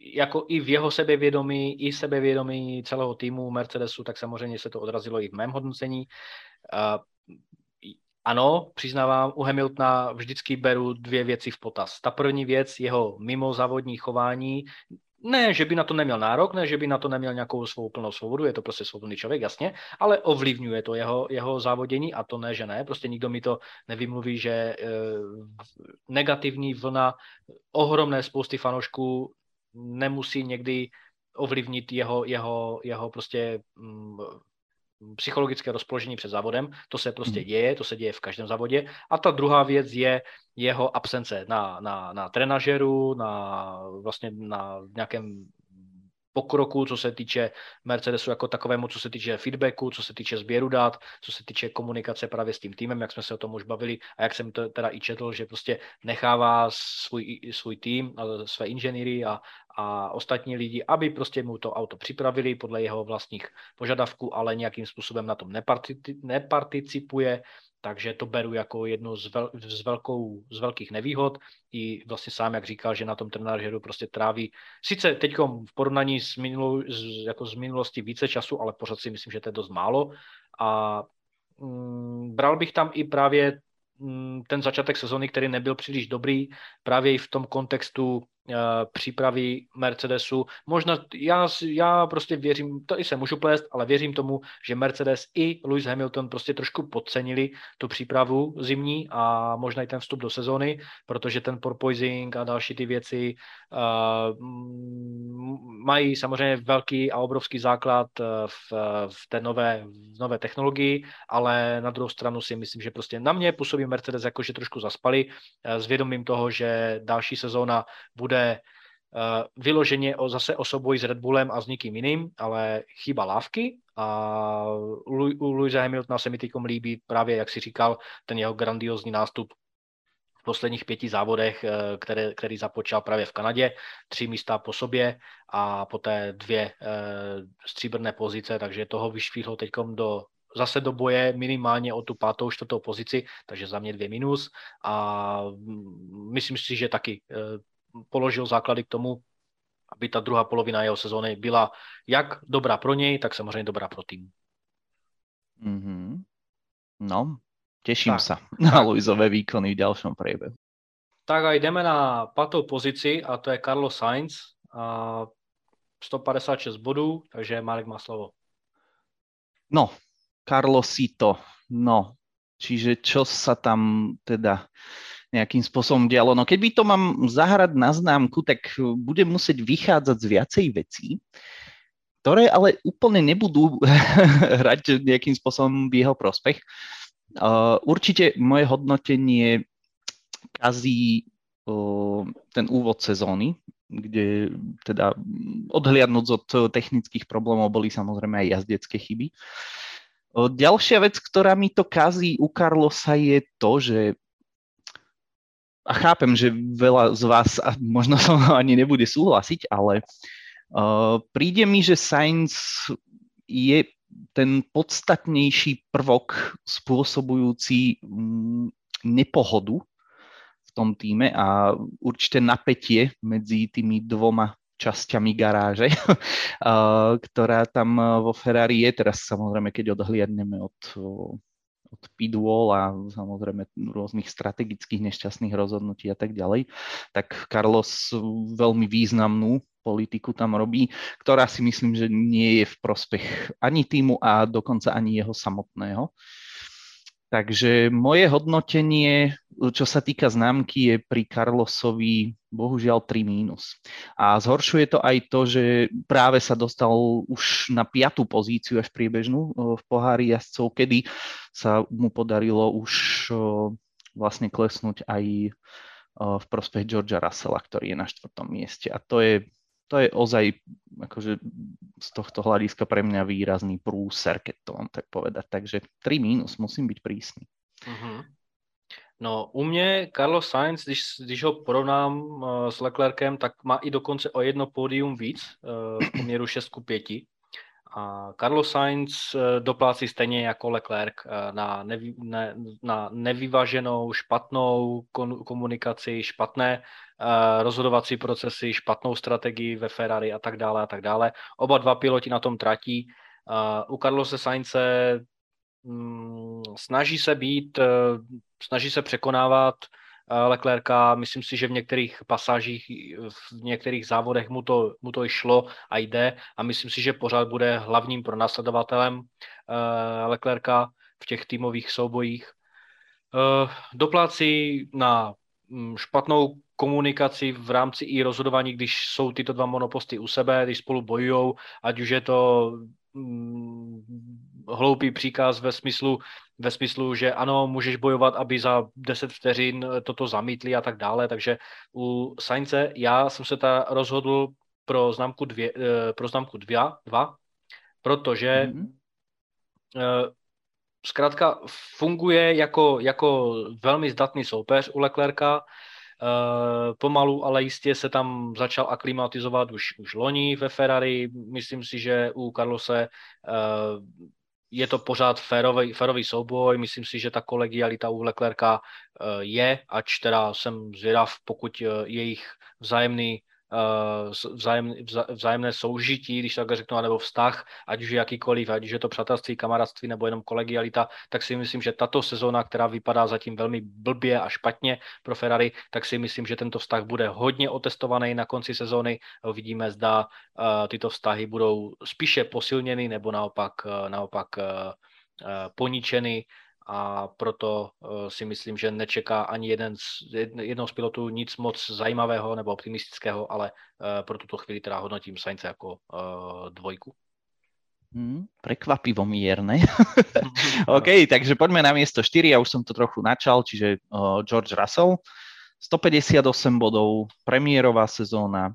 jako i v jeho sebevědomí, i sebevědomí celého týmu Mercedesu, tak samozřejmě se to odrazilo i v mém hodnocení. Uh, ano, přiznávám, u Hamiltona vždycky beru dvě věci v potaz. Ta první věc, jeho mimozávodní chování, ne, že by na to neměl nárok, ne, že by na to neměl nějakou svou plnou svobodu, je to prostě svobodný člověk, jasně, ale ovlivňuje to jeho, jeho závodění a to ne, že ne, prostě nikdo mi to nevymluví, že e, negativní vlna ohromné spousty fanoušků nemusí někdy ovlivnit jeho, jeho, jeho prostě mm, psychologické rozpoložení před závodem, to se prostě hmm. děje, to se děje v každém závodě. A ta druhá věc je jeho absence na, na, na trenažeru, na vlastně na nějakém pokroku, co se týče Mercedesu jako takovému, co se týče feedbacku, co se týče sběru dát, co se týče komunikace právě s tím týmem, jak jsme se o tom už bavili a jak jsem to teda i četl, že prostě nechává svůj, svůj tým, své inženýry a, a ostatní lidi, aby prostě mu to auto připravili podle jeho vlastních požadavků, ale nějakým způsobem na tom neparticipuje, takže to beru jako jednu z, vel, z, velkou, z velkých nevýhod. I vlastně sám, jak říkal, že na tom trenážeru prostě tráví, sice teď v porovnaní s, minulou, z, jako z minulosti více času, ale pořád si myslím, že to je dost málo. A mm, bral bych tam i právě mm, ten začátek sezóny, který nebyl příliš dobrý, právě i v tom kontextu přípravy Mercedesu. Možná já, já prostě věřím, to i se můžu plést, ale věřím tomu, že Mercedes i Lewis Hamilton prostě trošku podcenili tu přípravu zimní a možná i ten vstup do sezóny, protože ten porpoising a další ty věci uh, mají samozřejmě velký a obrovský základ eh, v, v té nové, v nové technologii, ale na druhou stranu si myslím, že prostě na mě působí Mercedes jako, že trošku zaspali s vědomím toho, že další sezóna bude bude Uh, vyloženě o, zase o souboji s Red Bullem a s nikým jiným, ale chyba lávky a u Louisa Hamiltona se mi teď líbí právě, jak si říkal, ten jeho grandiozní nástup v posledních pěti závodech, eh, které, který započal právě v Kanadě, tři místa po sobě a poté dvě uh, stříbrné pozice, takže toho vyšvíhlo teď do zase do boje minimálně o tu pátou, čtvrtou pozici, takže za mě dvě minus a mm, myslím si, že taky položil základy k tomu, aby ta druhá polovina jeho sezóny byla jak dobrá pro něj, tak samozřejmě dobrá pro tým. Mm-hmm. No, těším se na. Luizové výkony v dalším průběhu. Tak a jdeme na patou pozici a to je Carlos Sainz. A 156 bodů, takže Marek má slovo. No, Carlosito, no, čiže čo sa tam teda nejakým spôsobom dialo. No keď by to mám zahrať na známku, tak budem musieť vychádzať z viacej vecí, ktoré ale úplne nebudú hrať nejakým spôsobom v jeho prospech. Uh, určite moje hodnotenie kazí uh, ten úvod sezóny, kde teda odhliadnúť od technických problémov boli samozrejme aj jazdecké chyby. Ďalšia vec, ktorá mi to kazí u Carlosa je to, že a chápem, že veľa z vás a možno som ani nebude súhlasiť, ale uh, príde mi, že Science je ten podstatnejší prvok spôsobujúci um, nepohodu v tom týme a určité napätie medzi tými dvoma časťami garáže, ktorá tam vo Ferrari je. Teraz samozrejme, keď odhliadneme od od pitwall a samozrejme rôznych strategických nešťastných rozhodnutí a tak ďalej, tak Carlos veľmi významnú politiku tam robí, ktorá si myslím, že nie je v prospech ani týmu a dokonca ani jeho samotného. Takže moje hodnotenie, čo sa týka známky, je pri Carlosovi bohužiaľ 3 mínus. A zhoršuje to aj to, že práve sa dostal už na piatú pozíciu až priebežnú v pohári jazdcov, kedy sa mu podarilo už vlastne klesnúť aj v prospech Georgia Russella, ktorý je na štvrtom mieste. A to je to je ozaj akože z tohto hľadiska pre mňa výrazný prúser, keď to mám tak povedať. Takže 3 mínus, musím byť prísny. Uh-huh. No, u mě Carlos Sainz, když, když ho porovnám uh, s Leclerkem, tak má i dokonce o jedno pódium víc, uh, v poměru 6 ku 5. A Carlos Sainz uh, doplácí stejně jako Leclerc uh, na, nevy, ne, na nevyváženou, špatnou komunikaci, špatné uh, rozhodovací procesy, špatnou strategii ve Ferrari a tak dále a tak dále. Oba dva piloti na tom tratí. U Carlose Sainze um, snaží se být, snaží se překonávat Leclerca. Myslím si, že v některých pasážích, v některých závodech mu to, mu to šlo a jde a myslím si, že pořád bude hlavním pronásledovatelem uh, Leclerca v těch týmových soubojích. Uh, doplácí na mm, špatnou komunikaci v rámci i rozhodování, když jsou tyto dva monoposty u sebe, když spolu bojují, ať už je to mm, hloupý příkaz ve smyslu, ve smyslu, že ano, můžeš bojovat, aby za 10 vteřin toto zamítli a tak dále, takže u Saince já jsem se ta rozhodl pro známku dvě, eh, pro známku dvě, dva, protože mm-hmm. zkrátka funguje jako, jako velmi zdatný soupeř u Leclerca, Eh, pomalu, ale jistě se tam začal aklimatizovat už, už loni ve Ferrari. Myslím si, že u Carlose je to pořád férový, férový souboj. Myslím si, že ta kolegialita u Leclerca uh, je, ač teda jsem zvědav, pokud jejich vzájemný Eh, vzájem, vzájemné soužití, když tak řeknu, nebo vztah, ať už je jakýkoliv, ať už je to přátelství, kamarádství nebo jenom kolegialita, tak si myslím, že tato sezóna, která vypadá zatím velmi blbě a špatně pro Ferrari, tak si myslím, že tento vztah bude hodně otestovaný na konci sezóny. Uvidíme, zda uh, tyto vztahy budou spíše posilněny nebo naopak, uh, naopak poničeny a proto uh, si myslím, že nečeká ani jeden z, jednou z pilotů nic moc zajímavého nebo optimistického, ale uh, pro tuto chvíli teda hodnotím Sainze jako uh, dvojku. Hmm, prekvapivo mierne. OK, takže poďme na miesto 4, ja už som to trochu načal, čiže uh, George Russell, 158 bodov, premiérová sezóna,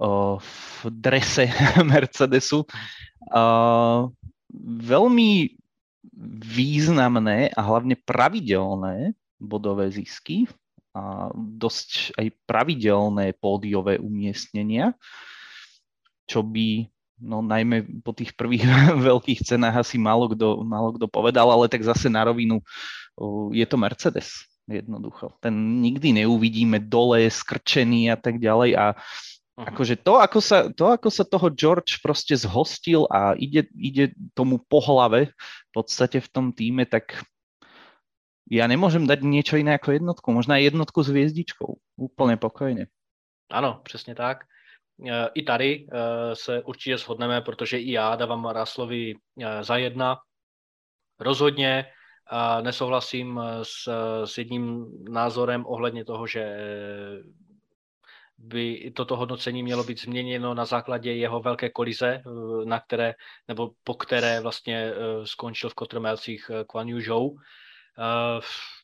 v drese Mercedesu. Veľmi významné a hlavne pravidelné bodové zisky a dosť aj pravidelné pódiové umiestnenia, čo by no najmä po tých prvých veľkých cenách asi málo kto, málo kto povedal, ale tak zase na rovinu je to Mercedes jednoducho. Ten nikdy neuvidíme dole, skrčený a tak ďalej a uh-huh. akože to ako, sa, to, ako sa toho George proste zhostil a ide, ide tomu po hlave v podstate v tom týme, tak ja nemôžem dať niečo iné ako jednotku, možná jednotku s hviezdičkou, úplne pokojne. Ano, přesně tak. E, I tady e, se určitě shodneme, protože i já dávám Raslovi e, za jedna. Rozhodně nesouhlasím s, s jedním názorem ohledně toho, že by toto hodnocení mělo být změněno na základě jeho velké kolize, na které, nebo po které vlastně skončil v Kotrmelcích Kwan Yu Zhou.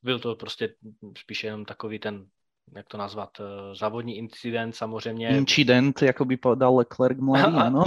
Byl to prostě spíše jenom takový ten jak to nazvat, eh, závodní incident samozřejmě. Incident, jako by podal Leclerc mladý, ano.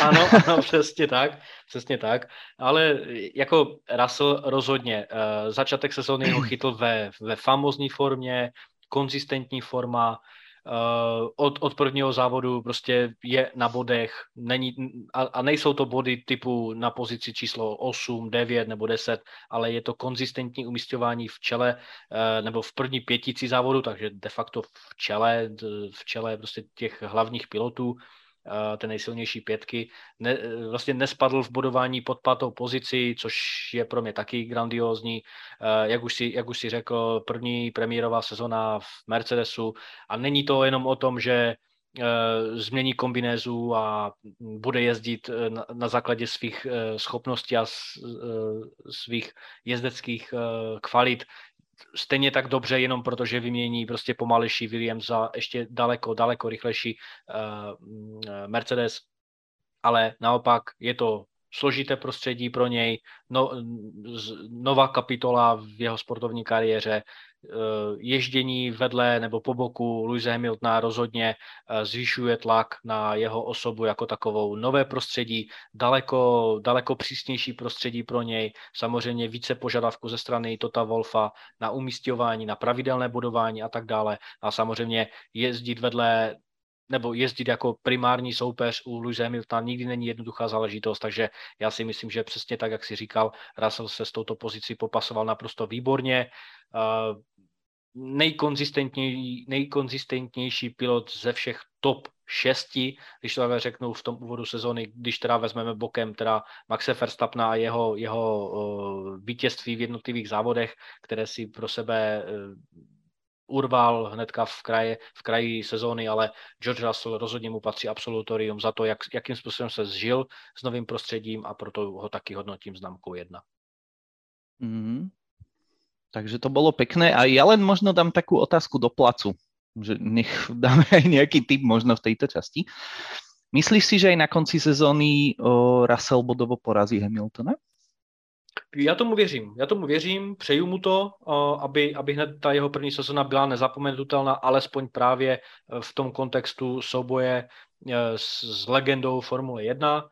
ano, ano, přesně tak, přesně tak. Ale jako Russell rozhodně, začátek sezóny ho chytl ve, ve famozní formě, konzistentní forma, uh, od, od prvního závodu prostě je na bodech není, a, a nejsou to body typu na pozici číslo 8, 9 nebo 10, ale je to konzistentní umistování v čele uh, nebo v první pětici závodu, takže de facto v čele, v čele prostě těch hlavních pilotů té nejsilnější pětky. Ne, vlastně nespadl v bodování pod pátou pozici, což je pro mě taky grandiózní. Jak už si, jak už si řekl, první premiérová sezona v Mercedesu a není to jenom o tom, že změní kombinézu a bude jezdit na, na základě svých schopností a svých jezdeckých kvalit stejně tak dobře, jenom protože vymění prostě pomalejší Williams za ještě daleko, daleko rychlejší uh, Mercedes, ale naopak je to složité prostředí pro něj, no, nová kapitola v jeho sportovní kariéře, Eh, ježdění vedle nebo po boku Louise Hamiltona rozhodně eh, zvyšuje tlak na jeho osobu jako takovou. Nové prostředí, daleko, daleko přísnější prostředí pro něj, samozřejmě více požadavků ze strany Tota Wolfa na umístěvání, na pravidelné budování a tak dále. A samozřejmě jezdit vedle nebo jezdit jako primární soupeř u Louise Hamiltona nikdy není jednoduchá záležitost, takže já si myslím, že přesně tak, jak si říkal, Russell se s touto pozicí popasoval naprosto výborně. Uh, nejkonzistentnější, nejkonzistentnější pilot ze všech top šesti, když to řeknu v tom úvodu sezóny, když teda vezmeme bokem teda Maxe Verstappena a jeho, jeho uh, vítězství v jednotlivých závodech, které si pro sebe uh, urval hnedka v, kraji, v kraji sezóny, ale George Russell rozhodně mu patří absolutorium za to, jak, jakým způsobem se zžil s novým prostředím a proto ho taky hodnotím známkou jedna. Mm-hmm. Takže to bolo pekné a ja len možno dám takú otázku do placu, že nech dáme aj nejaký tip možno v tejto časti. Myslíš si, že aj na konci sezóny Russell bodovo porazí Hamiltona? Já tomu věřím. Já tomu věřím, přeju mu to, aby, aby hned ta jeho první sezona byla nezapomenutelná, alespoň právě v tom kontextu souboje e, s, s legendou Formule 1 e,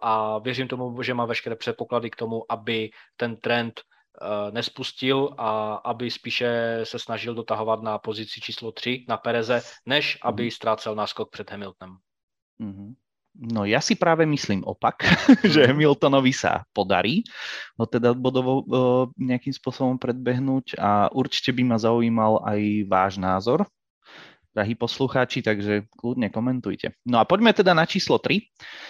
a věřím tomu, že má veškeré předpoklady k tomu, aby ten trend Eh, nespustil a aby spíše se snažil dotahovat na pozici číslo 3 na Pereze, než aby mhm. ztrácel náskok před Hamiltonem. Mm-hmm. No ja si práve myslím opak, že mhm. Hamiltonovi sa podarí ho teda bodovo uh, nejakým spôsobom predbehnúť a určite by ma zaujímal aj váš názor, drahí poslucháči, takže kľudne komentujte. No a poďme teda na číslo 3.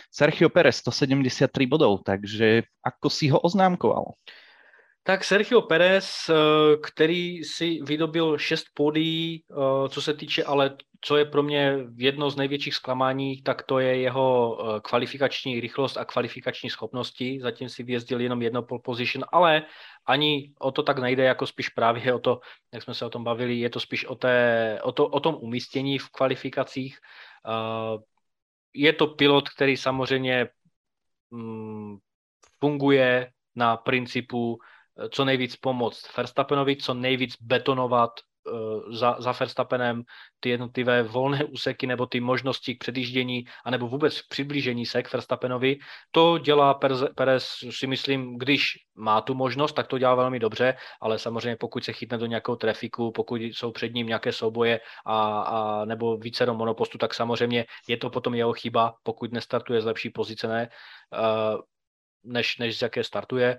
Sergio Perez 173 bodov, takže ako si ho oznámkoval? Tak Sergio Perez, eh, který si vydobil šest pódií, eh, co se týče, ale co je pro mě jedno z největších zklamání, tak to je jeho eh, kvalifikační rychlost a kvalifikační schopnosti. Zatím si vyjezdil jenom jedno pole position, ale ani o to tak nejde, jako spíš právě o to, jak jsme se o tom bavili, je to spíš o, té, o, to, o tom umístění v kvalifikacích. Je to pilot, který samozřejmě mm, funguje na principu co nejvíc pomoct Verstappenovi, co nejvíc betonovat za, za Verstappenem ty jednotlivé volné úseky nebo ty možnosti k předjíždění anebo vůbec přiblížení se k Verstappenovi. To dělá Perez, si myslím, když má tu možnost, tak to dělá velmi dobře, ale samozřejmě pokud se chytne do nějakého trafiku, pokud jsou před ním nějaké souboje a, a nebo více do monopostu, tak samozřejmě je to potom jeho chyba, pokud nestartuje z lepší pozice, ne, uh, než, než z jaké startuje.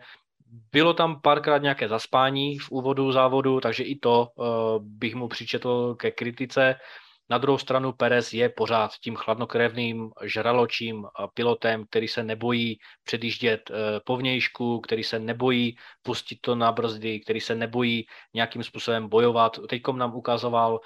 Bylo tam párkrát nějaké zaspání v úvodu závodu, takže i to uh, bych mu přičetl ke kritice. Na druhou stranu Perez je pořád tím chladnokrevným žraločím eh, pilotem, který se nebojí předjíždět eh, po vnějšku, který se nebojí pustit to na brzdy, který se nebojí nějakým způsobem bojovat. Teďkom nám ukazoval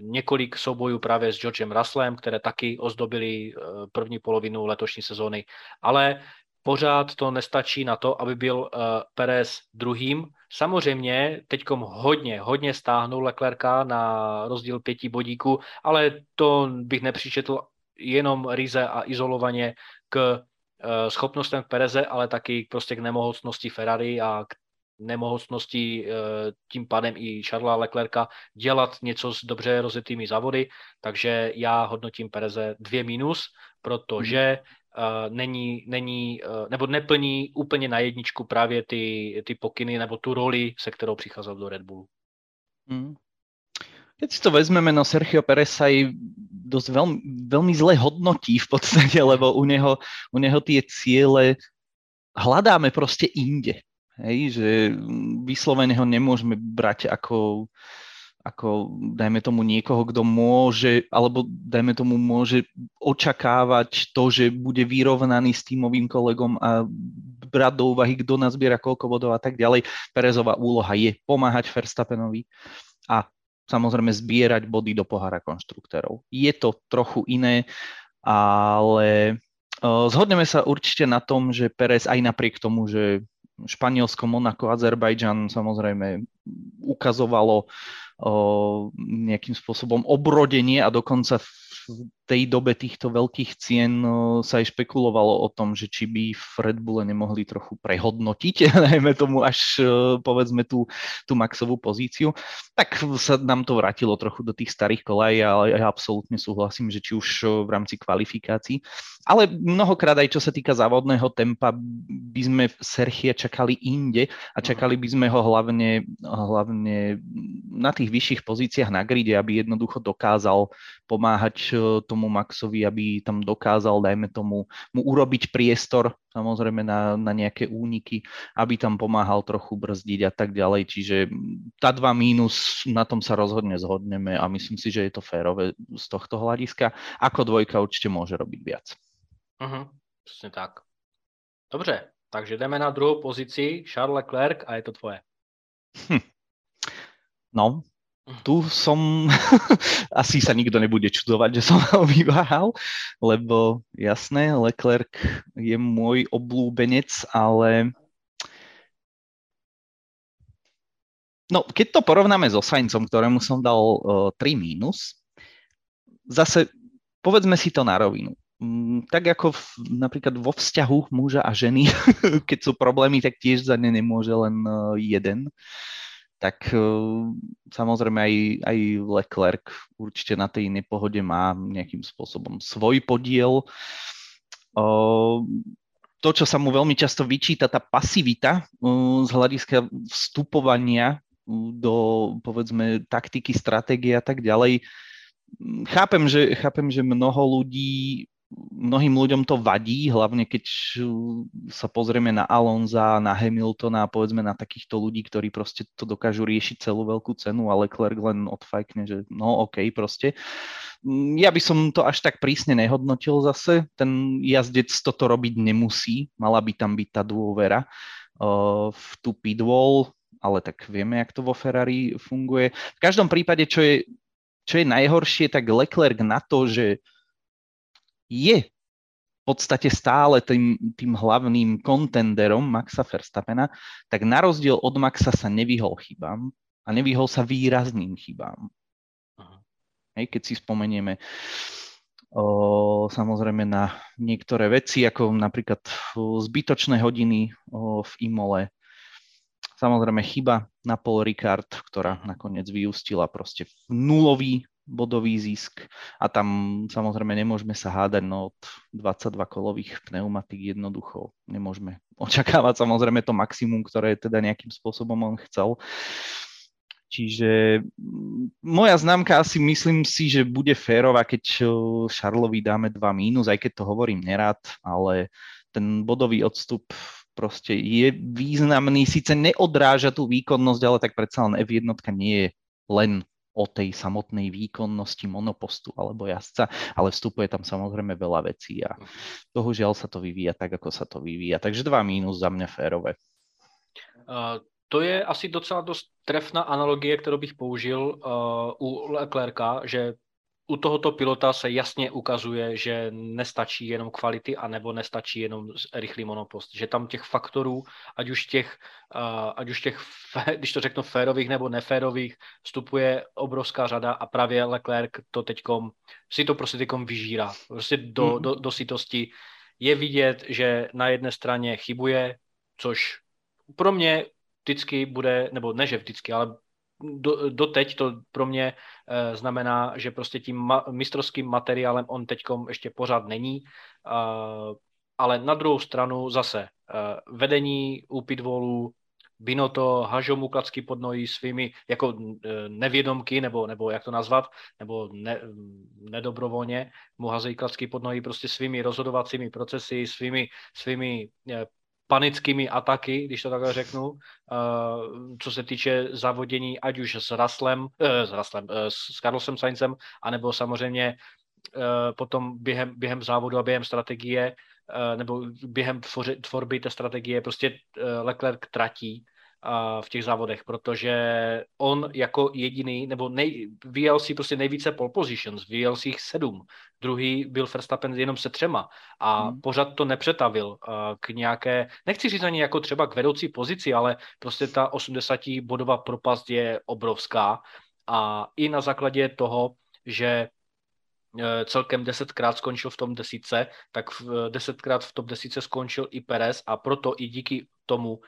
několik soubojů právě s Georgem Russellem, které taky ozdobili první polovinu letošní sezóny, ale pořád to nestačí na to, aby byl uh, Perez druhým. Samozřejmě teďkom hodně, hodně stáhnul Leclerca na rozdíl pěti bodíků, ale to bych nepřičetl jenom ryze a izolovaně k uh, schopnostem Pereze, ale taky prostě k nemohoucnosti Ferrari a k nemohoucnosti uh, tím pádem i Charlesa Leclerca dělat něco s dobře rozjetými závody, takže já hodnotím Pereze dvě minus, protože uh, není, není uh, nebo neplní úplně na jedničku právě ty, ty pokyny nebo tu roli, se kterou přicházel do Red Bullu. Hmm. Keď si to vezmeme, no Sergio Perez sa aj dosť veľmi, veľmi zle hodnotí v podstate, lebo u neho, u neho tie ciele hľadáme proste inde. Hej, že vyslovene ho nemôžeme brať ako ako dajme tomu niekoho, kto môže, alebo dajme tomu môže očakávať to, že bude vyrovnaný s týmovým kolegom a brať do úvahy, kto nazbiera koľko bodov a tak ďalej. Perezová úloha je pomáhať Verstappenovi a samozrejme zbierať body do pohára konštruktérov. Je to trochu iné, ale zhodneme sa určite na tom, že Perez aj napriek tomu, že Španielsko, Monako, Azerbajdžan samozrejme ukazovalo nejakým spôsobom obrodenie a dokonca v tej dobe týchto veľkých cien sa aj špekulovalo o tom, že či by v Red Bulle nemohli trochu prehodnotiť, najmä tomu až povedzme tú, tú maxovú pozíciu, tak sa nám to vrátilo trochu do tých starých kolej, ale ja absolútne súhlasím, že či už v rámci kvalifikácií, ale mnohokrát aj čo sa týka závodného tempa, by sme Serchia čakali inde a čakali by sme ho hlavne, hlavne na tých vyšších pozíciách na gride, aby jednoducho dokázal pomáhať tomu Maxovi, aby tam dokázal, dajme tomu, mu urobiť priestor, samozrejme na, na nejaké úniky, aby tam pomáhal trochu brzdiť a tak ďalej. Čiže tá dva mínus, na tom sa rozhodne zhodneme a myslím si, že je to férové z tohto hľadiska. Ako dvojka určite môže robiť viac. Uh-huh, přesně tak. Dobře, takže jdeme na druhou pozici, Charles Leclerc a je to tvoje. Hm. No, tu som, asi sa nikto nebude čudovať, že som ho vyváhal, lebo jasné, Leclerc je môj oblúbenec, ale no, keď to porovnáme so Saincom, ktorému som dal uh, 3 mínus, zase povedzme si to na rovinu. Mm, tak ako v, napríklad vo vzťahu muža a ženy, keď sú problémy, tak tiež za ne nemôže len jeden. Tak uh, samozrejme aj, aj Leclerc určite na tej nepohode má nejakým spôsobom svoj podiel. Uh, to, čo sa mu veľmi často vyčíta, tá pasivita uh, z hľadiska vstupovania do, povedzme, taktiky, stratégie a tak ďalej. Chápem, že, chápem, že mnoho ľudí mnohým ľuďom to vadí, hlavne keď sa pozrieme na Alonza, na Hamiltona a povedzme na takýchto ľudí, ktorí proste to dokážu riešiť celú veľkú cenu, ale Leclerc len odfajkne, že no OK proste. Ja by som to až tak prísne nehodnotil zase. Ten jazdec toto robiť nemusí, mala by tam byť tá dôvera uh, v tú pitwall, ale tak vieme, jak to vo Ferrari funguje. V každom prípade, čo je, čo je najhoršie, tak Leclerc na to, že je v podstate stále tým, tým hlavným kontenderom Maxa Verstappena, tak na rozdiel od Maxa sa nevyhol chybám a nevyhol sa výrazným chybám. Hej, keď si spomenieme o, samozrejme na niektoré veci, ako napríklad zbytočné hodiny o, v Imole, Samozrejme chyba na Paul Ricard, ktorá nakoniec vyústila proste v nulový bodový zisk a tam samozrejme nemôžeme sa hádať, no od 22 kolových pneumatik jednoducho nemôžeme očakávať samozrejme to maximum, ktoré teda nejakým spôsobom on chcel. Čiže mm, moja známka asi myslím si, že bude férová, keď Šarlovi dáme 2 mínus, aj keď to hovorím nerad, ale ten bodový odstup proste je významný, síce neodráža tú výkonnosť, ale tak predsa len F1 nie je len o tej samotnej výkonnosti monopostu alebo jazdca, ale vstupuje tam samozrejme veľa vecí a bohužiaľ sa to vyvíja tak, ako sa to vyvíja. Takže dva mínus za mňa férové. Uh, to je asi docela dost trefná analogie, kterou bych použil uh, u Leclerca, že u tohoto pilota se jasně ukazuje, že nestačí jenom kvality, anebo nestačí jenom rychlý monopost. Že tam těch faktorů, ať už těch, uh, ať už těch když to řeknu, férových nebo neférových, vstupuje obrovská řada a právě Leclerc to teďkom, si to prostě teďkom vyžírá. Prostě do, mm. do, do sitosti. Je vidět, že na jedné straně chybuje, což pro mě vždycky bude, nebo ne, že vždycky, ale do, doteď to pro mě e, znamená, že prostě tím ma, mistrovským materiálem on teďkom ještě pořád není, e, ale na druhou stranu zase e, vedení u pitvolů, Binoto hažou mu klacky pod nohy svými jako nevědomky, nebo, nebo jak to nazvat, nebo ne, nedobrovolně mu hazejí klacky pod nohy prostě svými rozhodovacími procesy, svými, svými panickými ataky, když to takhle řeknu, uh, co se týče závodění, ať už s Raslem, uh, s, Raslem uh, s Carlosem Saincem, anebo samozřejmě potom během, během závodu a během strategie, nebo během tvorby té strategie, prostě Leclerc tratí v těch závodech, protože on jako jediný, nebo nej, vyjel si prostě nejvíce pole positions, vyjel si jich sedm, druhý byl Verstappen jenom se třema a hmm. pořád to nepřetavil k nějaké, nechci říct ani jako třeba k vedoucí pozici, ale prostě ta 80 bodová propast je obrovská. A i na základě toho, že Eh, celkem desetkrát skončil v tom desíce, tak desetkrát v top desíce skončil i Perez a proto i díky tomu uh,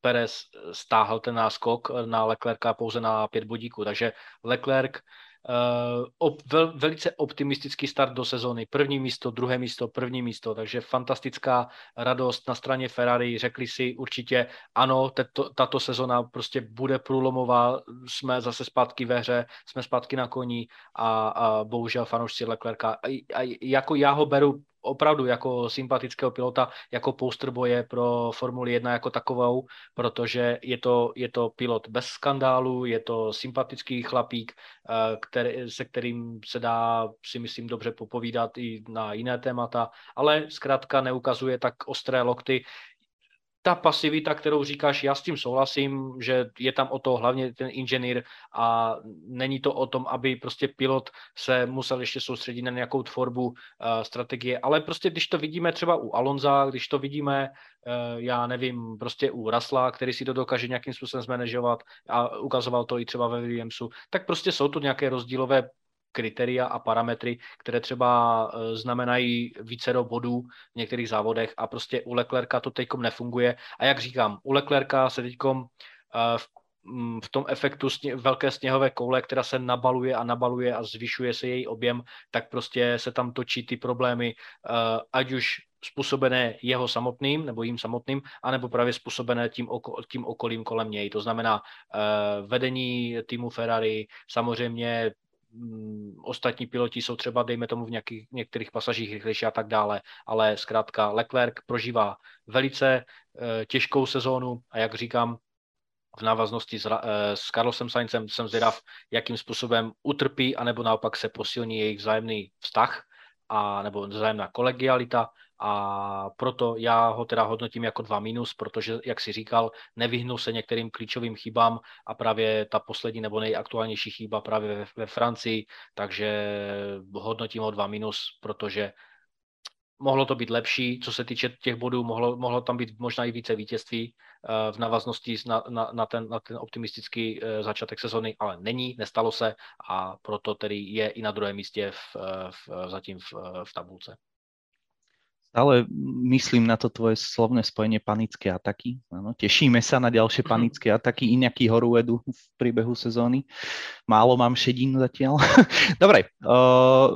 Perez stáhl ten náskok na Leclerca pouze na pět bodíků. Takže Leclerc Uh, op, vel, velice optimistický start do sezóny. První místo, druhé místo, první místo, takže fantastická radost na straně Ferrari. Řekli si určitě, ano, tato, tato sezona prostě bude průlomová, jsme zase zpátky ve hře, jsme zpátky na koni a, a bohužel fanoušci Leclerca. A, a jako já ho beru opravdu jako sympatického pilota, jako poster boje pro Formuli 1 jako takovou, protože je to, je to pilot bez skandálu, je to sympatický chlapík, eh, který, se kterým se dá, si myslím, dobře popovídat i na jiné témata, ale zkrátka neukazuje tak ostré lokty, ta pasivita, kterou říkáš, já s tím souhlasím, že je tam o to hlavně ten inženýr a není to o tom, aby prostě pilot se musel ještě soustředit na nějakou tvorbu uh, strategie, ale prostě když to vidíme třeba u Alonza, když to vidíme, uh, já nevím, prostě u Rasla, který si to dokáže nějakým způsobem zmanežovat a ukazoval to i třeba ve Williamsu, tak prostě jsou to nějaké rozdílové kritéria a parametry, které třeba eh, znamenají více do bodů v některých závodech a prostě u Leclerca to teďkom nefunguje. A jak říkám, u Leclerca se teďkom eh, v mm, v tom efektu sně, velké sněhové koule, která se nabaluje a nabaluje a zvyšuje se její objem, tak prostě se tam točí ty problémy, uh, ať už způsobené jeho samotným nebo jím samotným, anebo právě způsobené tím, oko, tím okolím kolem něj. To znamená vedení týmu Ferrari, samozřejmě ostatní piloti jsou třeba, dejme tomu, v nějakých, některých pasažích rychlejší a tak dále, ale zkrátka Leclerc prožívá velice e, těžkou sezónu a jak říkám, v návaznosti s, e, s Carlosem Saincem jsem zvědav, jakým způsobem utrpí, anebo naopak se posilní jejich vzájemný vztah, a, nebo vzájemná kolegialita a proto já ho teda hodnotím jako dva minus, protože, jak si říkal, nevyhnul se některým klíčovým chybám a právě ta poslední nebo nejaktuálnější chyba právě ve, ve Francii, takže hodnotím ho dva minus, protože mohlo to být lepší, co se týče těch bodů, mohlo, mohlo tam být možná i více vítězství uh, v návaznosti na, na, na, ten, na ten optimistický uh, začátek sezony, ale není, nestalo se a proto tedy je i na druhém místě v, v, zatím v, v tabulce Stále myslím na to tvoje slovné spojenie panické ataky. Ano, tešíme sa na ďalšie mhm. panické ataky. Iňaký horu v príbehu sezóny. Málo mám šedín zatiaľ. Dobre, uh,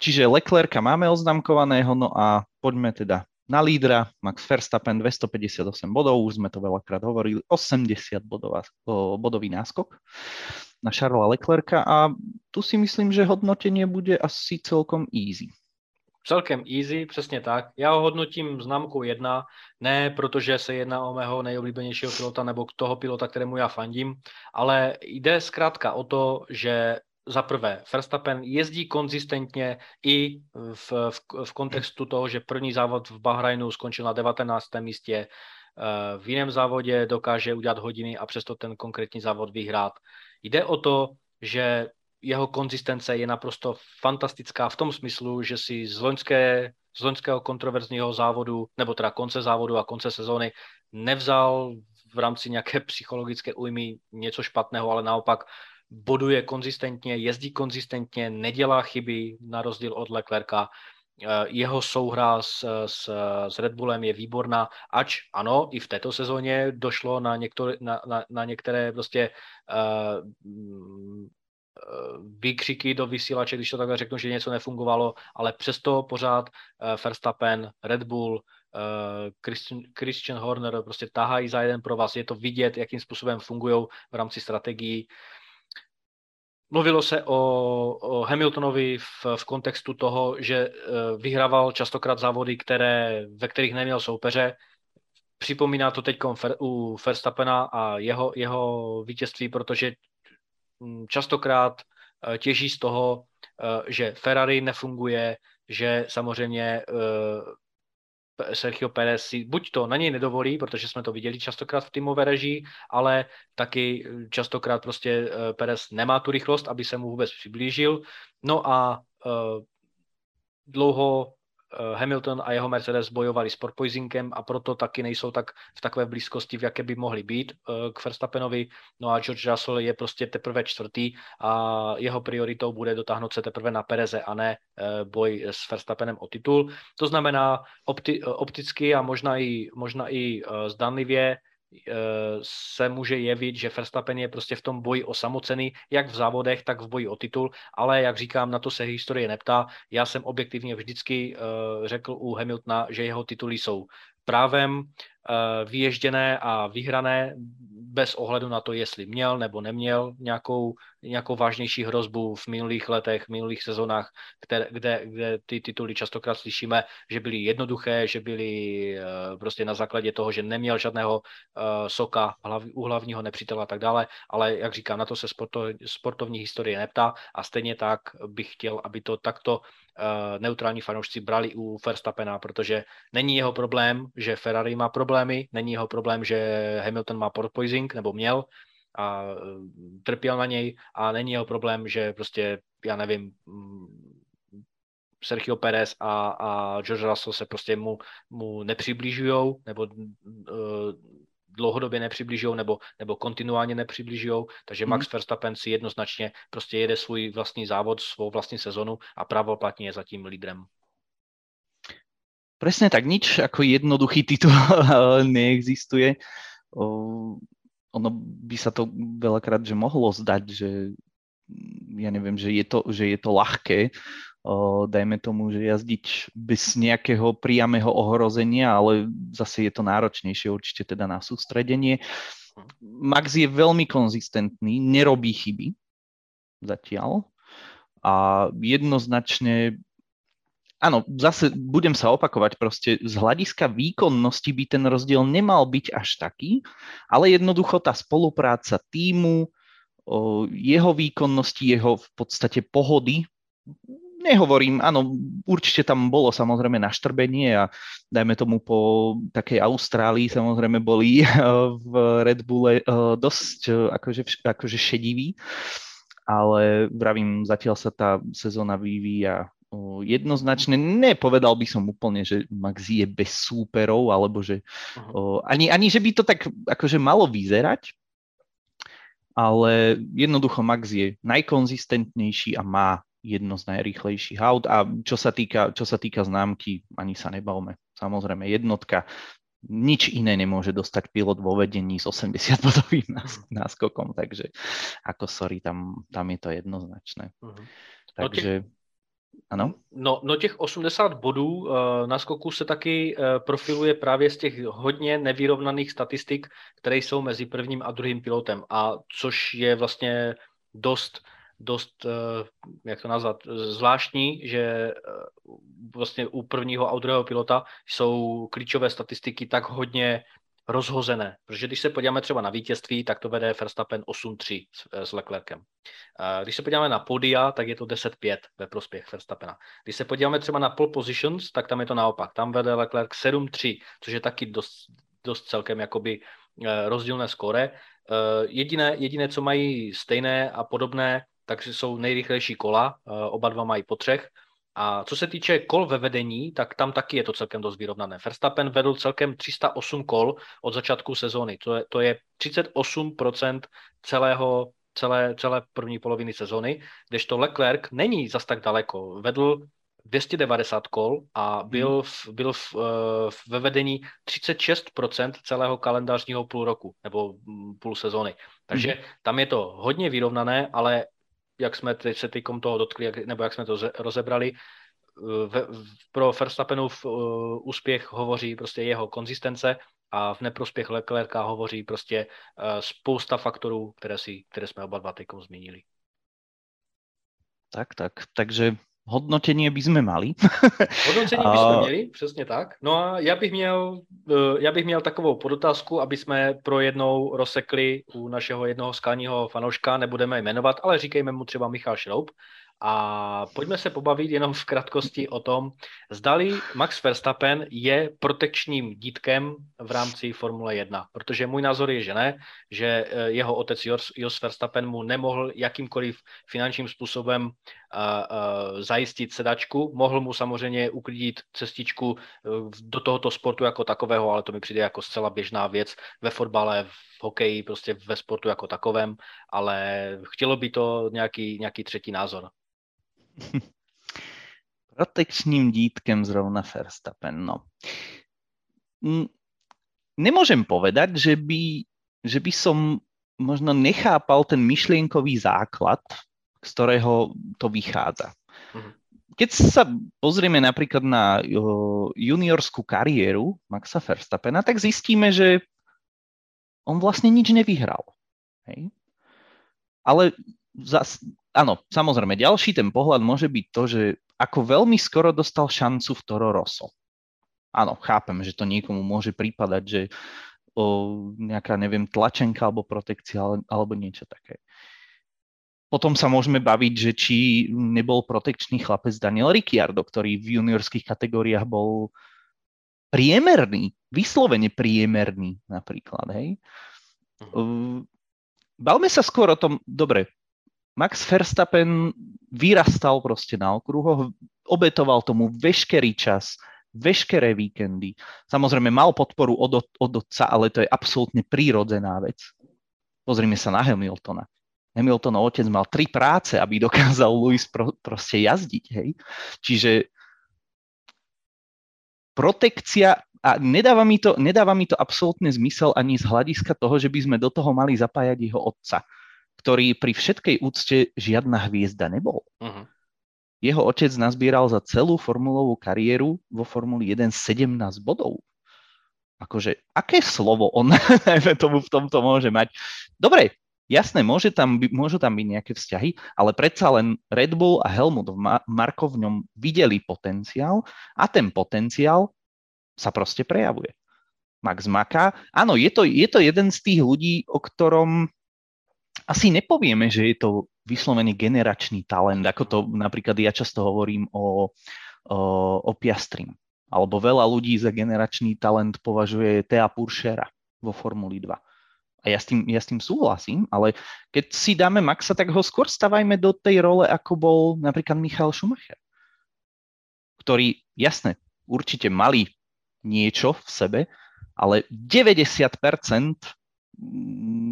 čiže Leclerca máme oznamkovaného, no a poďme teda na lídra. Max Verstappen 258 bodov, už sme to veľakrát hovorili, 80 bodová, bodový náskok na Charlesa Leclerca a tu si myslím, že hodnotenie bude asi celkom easy celkem easy, přesně tak. Já ho hodnotím známkou jedna, ne protože se jedná o mého nejoblíbenějšího pilota nebo toho pilota, kterému já fandím, ale jde zkrátka o to, že za prvé, Verstappen jezdí konzistentně i v, v, v kontextu toho, že první závod v Bahrajnu skončil na 19. místě, eh, v jiném závodě dokáže udělat hodiny a přesto ten konkrétní závod vyhrát. Jde o to, že jeho konzistence je naprosto fantastická v tom smyslu, že si z, loňské, z loňského kontroverzního závodu, nebo teda konce závodu a konce sezóny nevzal v rámci nějaké psychologické újmy něco špatného, ale naopak boduje konzistentně, jezdí konzistentně, nedělá chyby na rozdíl od Leclerca. Eh, jeho souhra s, s, s Red Bullem je výborná, ač ano, i v této sezóně došlo na, některé, na, na, na některé prostě uh, výkřiky do vysílače, když to takhle řeknu, že něco nefungovalo, ale přesto pořád uh, Verstappen, Red Bull, uh, Christian, Horner prostě tahají za jeden pro vás. Je to vidět, jakým způsobem fungují v rámci strategií. Mluvilo se o, o Hamiltonovi v, v kontextu toho, že vyhrával častokrát závody, které, ve kterých neměl soupeře. Připomíná to teď u Verstappena a jeho, jeho vítězství, protože častokrát eh, těží z toho, eh, že Ferrari nefunguje, že samozřejmě eh, Sergio Perez si buď to na něj nedovolí, protože jsme to viděli častokrát v týmové režii, ale taky častokrát prostě Perez nemá tu rychlost, aby se mu vůbec přiblížil. No a dlouho Hamilton a jeho Mercedes bojovali s porpoisingem a proto taky nejsou tak v takové blízkosti, v jaké by mohli být eh, k Verstappenovi. No a George Russell je prostě teprve čtvrtý a jeho prioritou bude dotáhnout se teprve na Pereze a ne eh, boj s Verstappenem o titul. To znamená opti, opticky a možná i, možná i zdanlivě se může jevit, že Verstappen je prostě v tom boji o samoceny, jak v závodech, tak v boji o titul, ale jak říkám, na to se historie neptá. Já jsem objektivně vždycky řekl u Hamiltona, že jeho tituly jsou právem vyježděné a vyhrané bez ohledu na to, jestli měl nebo neměl nějakou, nějakou vážnější hrozbu v minulých letech, v minulých sezónách, kde, kde, kde ty tituly častokrát slyšíme, že byly jednoduché, že byly uh, prostě na základě toho, že neměl žádného uh, soka u hlavního nepřítele a tak dále, ale jak říkám, na to se sporto, sportovní historie neptá a stejně tak bych chtěl, aby to takto neutrální fanoušci brali u Verstappena, protože není jeho problém, že Ferrari má problémy, není jeho problém, že Hamilton má porpoising, nebo měl, a e, trpěl na něj a není jeho problém, že prostě, já nevím, mm, Sergio Perez a, a George Russell se prostě mu, mu nepřibližují, nebo uh, dlouhodobě nepřibližují, nebo, nebo kontinuálně nepřibližují, takže mm. Max Verstappen si jednoznačně prostě jede svůj vlastní závod, svou vlastní sezonu a pravoplatně je zatím lídrem. Presne tak, nič ako jednoduchý titul neexistuje. Ono by sa to veľakrát, že mohlo zdať, že mm, ja neviem, že je to, že je to ľahké, dajme tomu, že jazdiť bez nejakého priamého ohrozenia, ale zase je to náročnejšie určite teda na sústredenie. Max je veľmi konzistentný, nerobí chyby zatiaľ. A jednoznačne áno, zase budem sa opakovať, proste z hľadiska výkonnosti by ten rozdiel nemal byť až taký, ale jednoducho tá spolupráca týmu, jeho výkonnosti, jeho v podstate pohody, nehovorím, áno, určite tam bolo samozrejme naštrbenie a dajme tomu po takej Austrálii samozrejme boli v Red Bulle dosť akože, akože šedivý, ale vravím, zatiaľ sa tá sezóna vyvíja jednoznačne, nepovedal by som úplne, že Max je bez súperov, alebo že uh-huh. ani, ani, že by to tak akože malo vyzerať, ale jednoducho Max je najkonzistentnejší a má jedno z najrýchlejších aut a čo sa týka, čo sa týka známky, ani sa nebavme. Samozrejme jednotka, nič iné nemôže dostať pilot vo vedení s 80 bodovým náskokom, takže ako sorry, tam, tam je to jednoznačné. Uh-huh. Takže ano? No, no těch 80 bodů uh, na skoku se taky uh, profiluje právě z těch hodně nevyrovnaných statistik, které jsou mezi prvním a druhým pilotem. A což je vlastně dost, dost uh, jak to nazvat, zvláštní, že vlastně u prvního a druhého pilota jsou klíčové statistiky tak hodně rozhozené. Protože když se podíváme třeba na vítězství, tak to vede Verstappen 8-3 s, s Leclerkem. Když se podíváme na podia, tak je to 10-5 ve prospěch Verstappena. Když se podíváme třeba na pole positions, tak tam je to naopak. Tam vede Leclerc 7-3, což je taky dost, dost celkem jakoby eh, rozdílné skóre. Eh, jediné, jediné, co mají stejné a podobné, tak jsou nejrychlejší kola, eh, oba dva mají po třech, a co se týče kol ve vedení, tak tam taky je to celkem dost vyrovnané. Verstappen vedl celkem 308 kol od začátku sezóny. To je, to je 38% celého, celé, celé první poloviny sezóny, kdežto Leclerc není zas tak daleko. Vedl 290 kol a byl, hmm. v, byl v, eh, v, ve vedení 36% celého kalendářního půl roku nebo mm, půl sezóny. Takže hmm. tam je to hodně vyrovnané, ale jak jsme teď se týkom toho dotkli, jak, nebo jak jsme to rozebrali, v, v, pro Verstappenův uh, úspěch hovoří prostě jeho konzistence a v neprospěch Leclerca hovoří prostě uh, spousta faktorů, které, si, které jsme oba dva teďkom zmínili. Tak, tak. Takže hodnotenie by sme mali. Hodnotení by sme měli, přesně tak. No a já bych měl, eh, já bych měl takovou podotázku, aby jsme pro jednou rozsekli u našeho jednoho skalního fanouška, nebudeme jmenovat, ale říkejme mu třeba Michal Šroub. A pojďme se pobavit jenom v krátkosti o tom, zdali Max Verstappen je protekčním dítkem v rámci Formule 1. Protože můj názor je, že ne, že eh, jeho otec Jos, Verstappen mu nemohl jakýmkoliv finančním způsobem zajistit sedačku. Mohl mu samozřejmě uklidit cestičku uh, do tohoto sportu jako takového, ale to mi přijde jako zcela běžná věc ve fotbale, v hokeji, prostě ve sportu jako takovém, ale chtělo by to nějaký, nějaký třetí názor. Protekčným dítkem zrovna Verstappen, no. Nemôžem povedať, že by, že by som možno nechápal ten myšlienkový základ, z ktorého to vychádza. Mhm. Keď sa pozrieme napríklad na juniorskú kariéru Maxa Verstappena, tak zistíme, že on vlastne nič nevyhral. Hej? Ale zas, áno, samozrejme, ďalší ten pohľad môže byť to, že ako veľmi skoro dostal šancu v Toro Rosso. Áno, chápem, že to niekomu môže prípadať, že o, nejaká, neviem, tlačenka alebo protekcia alebo niečo také. Potom sa môžeme baviť, že či nebol protekčný chlapec Daniel Ricciardo, ktorý v juniorských kategóriách bol priemerný, vyslovene priemerný napríklad, hej. Uh-huh. Bavme sa skôr o tom, dobre, Max Verstappen vyrastal proste na okruhoch, obetoval tomu veškerý čas, veškeré víkendy. Samozrejme mal podporu od, od otca, ale to je absolútne prírodzená vec. Pozrime sa na Hamiltona. Hamiltonov otec mal tri práce, aby dokázal Lewis pro, proste jazdiť. Hej? Čiže protekcia a nedáva mi, to, nedáva mi to absolútne zmysel ani z hľadiska toho, že by sme do toho mali zapájať jeho otca ktorý pri všetkej úcte žiadna hviezda nebol. Uh-huh. Jeho otec nazbieral za celú formulovú kariéru vo Formuli 1 17 bodov. Akože, aké slovo on tomu v tomto môže mať? Dobre, jasné, môže tam, môžu tam byť nejaké vzťahy, ale predsa len Red Bull a Helmut Marko v ňom videli potenciál a ten potenciál sa proste prejavuje. Max Maka, áno, je to, je to jeden z tých ľudí, o ktorom asi nepovieme, že je to vyslovený generačný talent, ako to napríklad ja často hovorím o, o, o Piastrim. Alebo veľa ľudí za generačný talent považuje Thea Puršera vo Formuli 2. A ja s, tým, ja s tým súhlasím, ale keď si dáme Maxa, tak ho skôr stavajme do tej role, ako bol napríklad Michal Schumacher, ktorý, jasne, určite mali niečo v sebe, ale 90%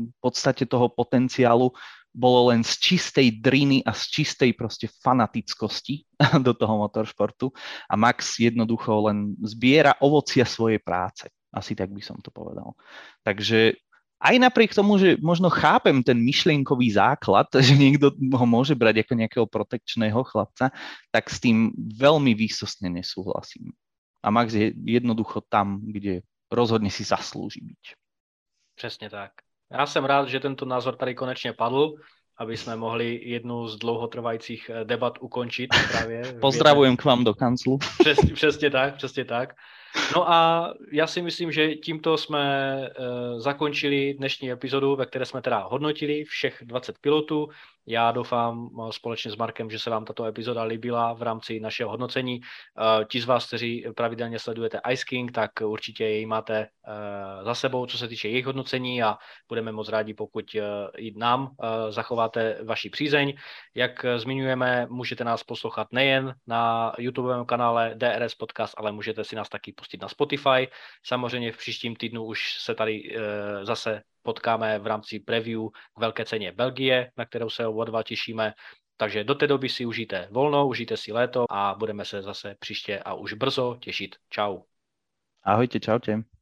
v podstate toho potenciálu bolo len z čistej driny a z čistej proste fanatickosti do toho motoršportu a Max jednoducho len zbiera ovocia svojej práce. Asi tak by som to povedal. Takže aj napriek tomu, že možno chápem ten myšlienkový základ, že niekto ho môže brať ako nejakého protekčného chlapca, tak s tým veľmi výsostne nesúhlasím. A Max je jednoducho tam, kde rozhodne si zaslúži byť. Přesně tak. Já jsem rád, že tento názor tady konečně padl, aby jsme mohli jednu z dlouhotrvajících eh, debat ukončit právě. Pozdravujem k vám do kanclu. Přesně, přesně tak, přesně tak. No a já si myslím, že tímto jsme uh, zakončili dnešní epizodu, ve které jsme teda hodnotili všech 20 pilotů. Já doufám uh, společně s Markem, že se vám tato epizoda líbila v rámci našeho hodnocení. Uh, ti z vás, kteří pravidelně sledujete Ice King, tak určitě jej máte za sebou, co se týče jejich hodnocení a budeme moc rádi, pokud i nám zachováte vaši přízeň. Jak zmiňujeme, můžete nás poslouchat nejen na YouTubeovém kanále DRS Podcast, ale můžete si nás taky pustit na Spotify. Samozřejmě v příštím týdnu už se tady e, zase potkáme v rámci preview k velké ceně Belgie, na kterou se oba dva těšíme. Takže do té doby si užijte volno, užijte si léto a budeme se zase příště a už brzo těšit. Čau. Ahojte, čaute.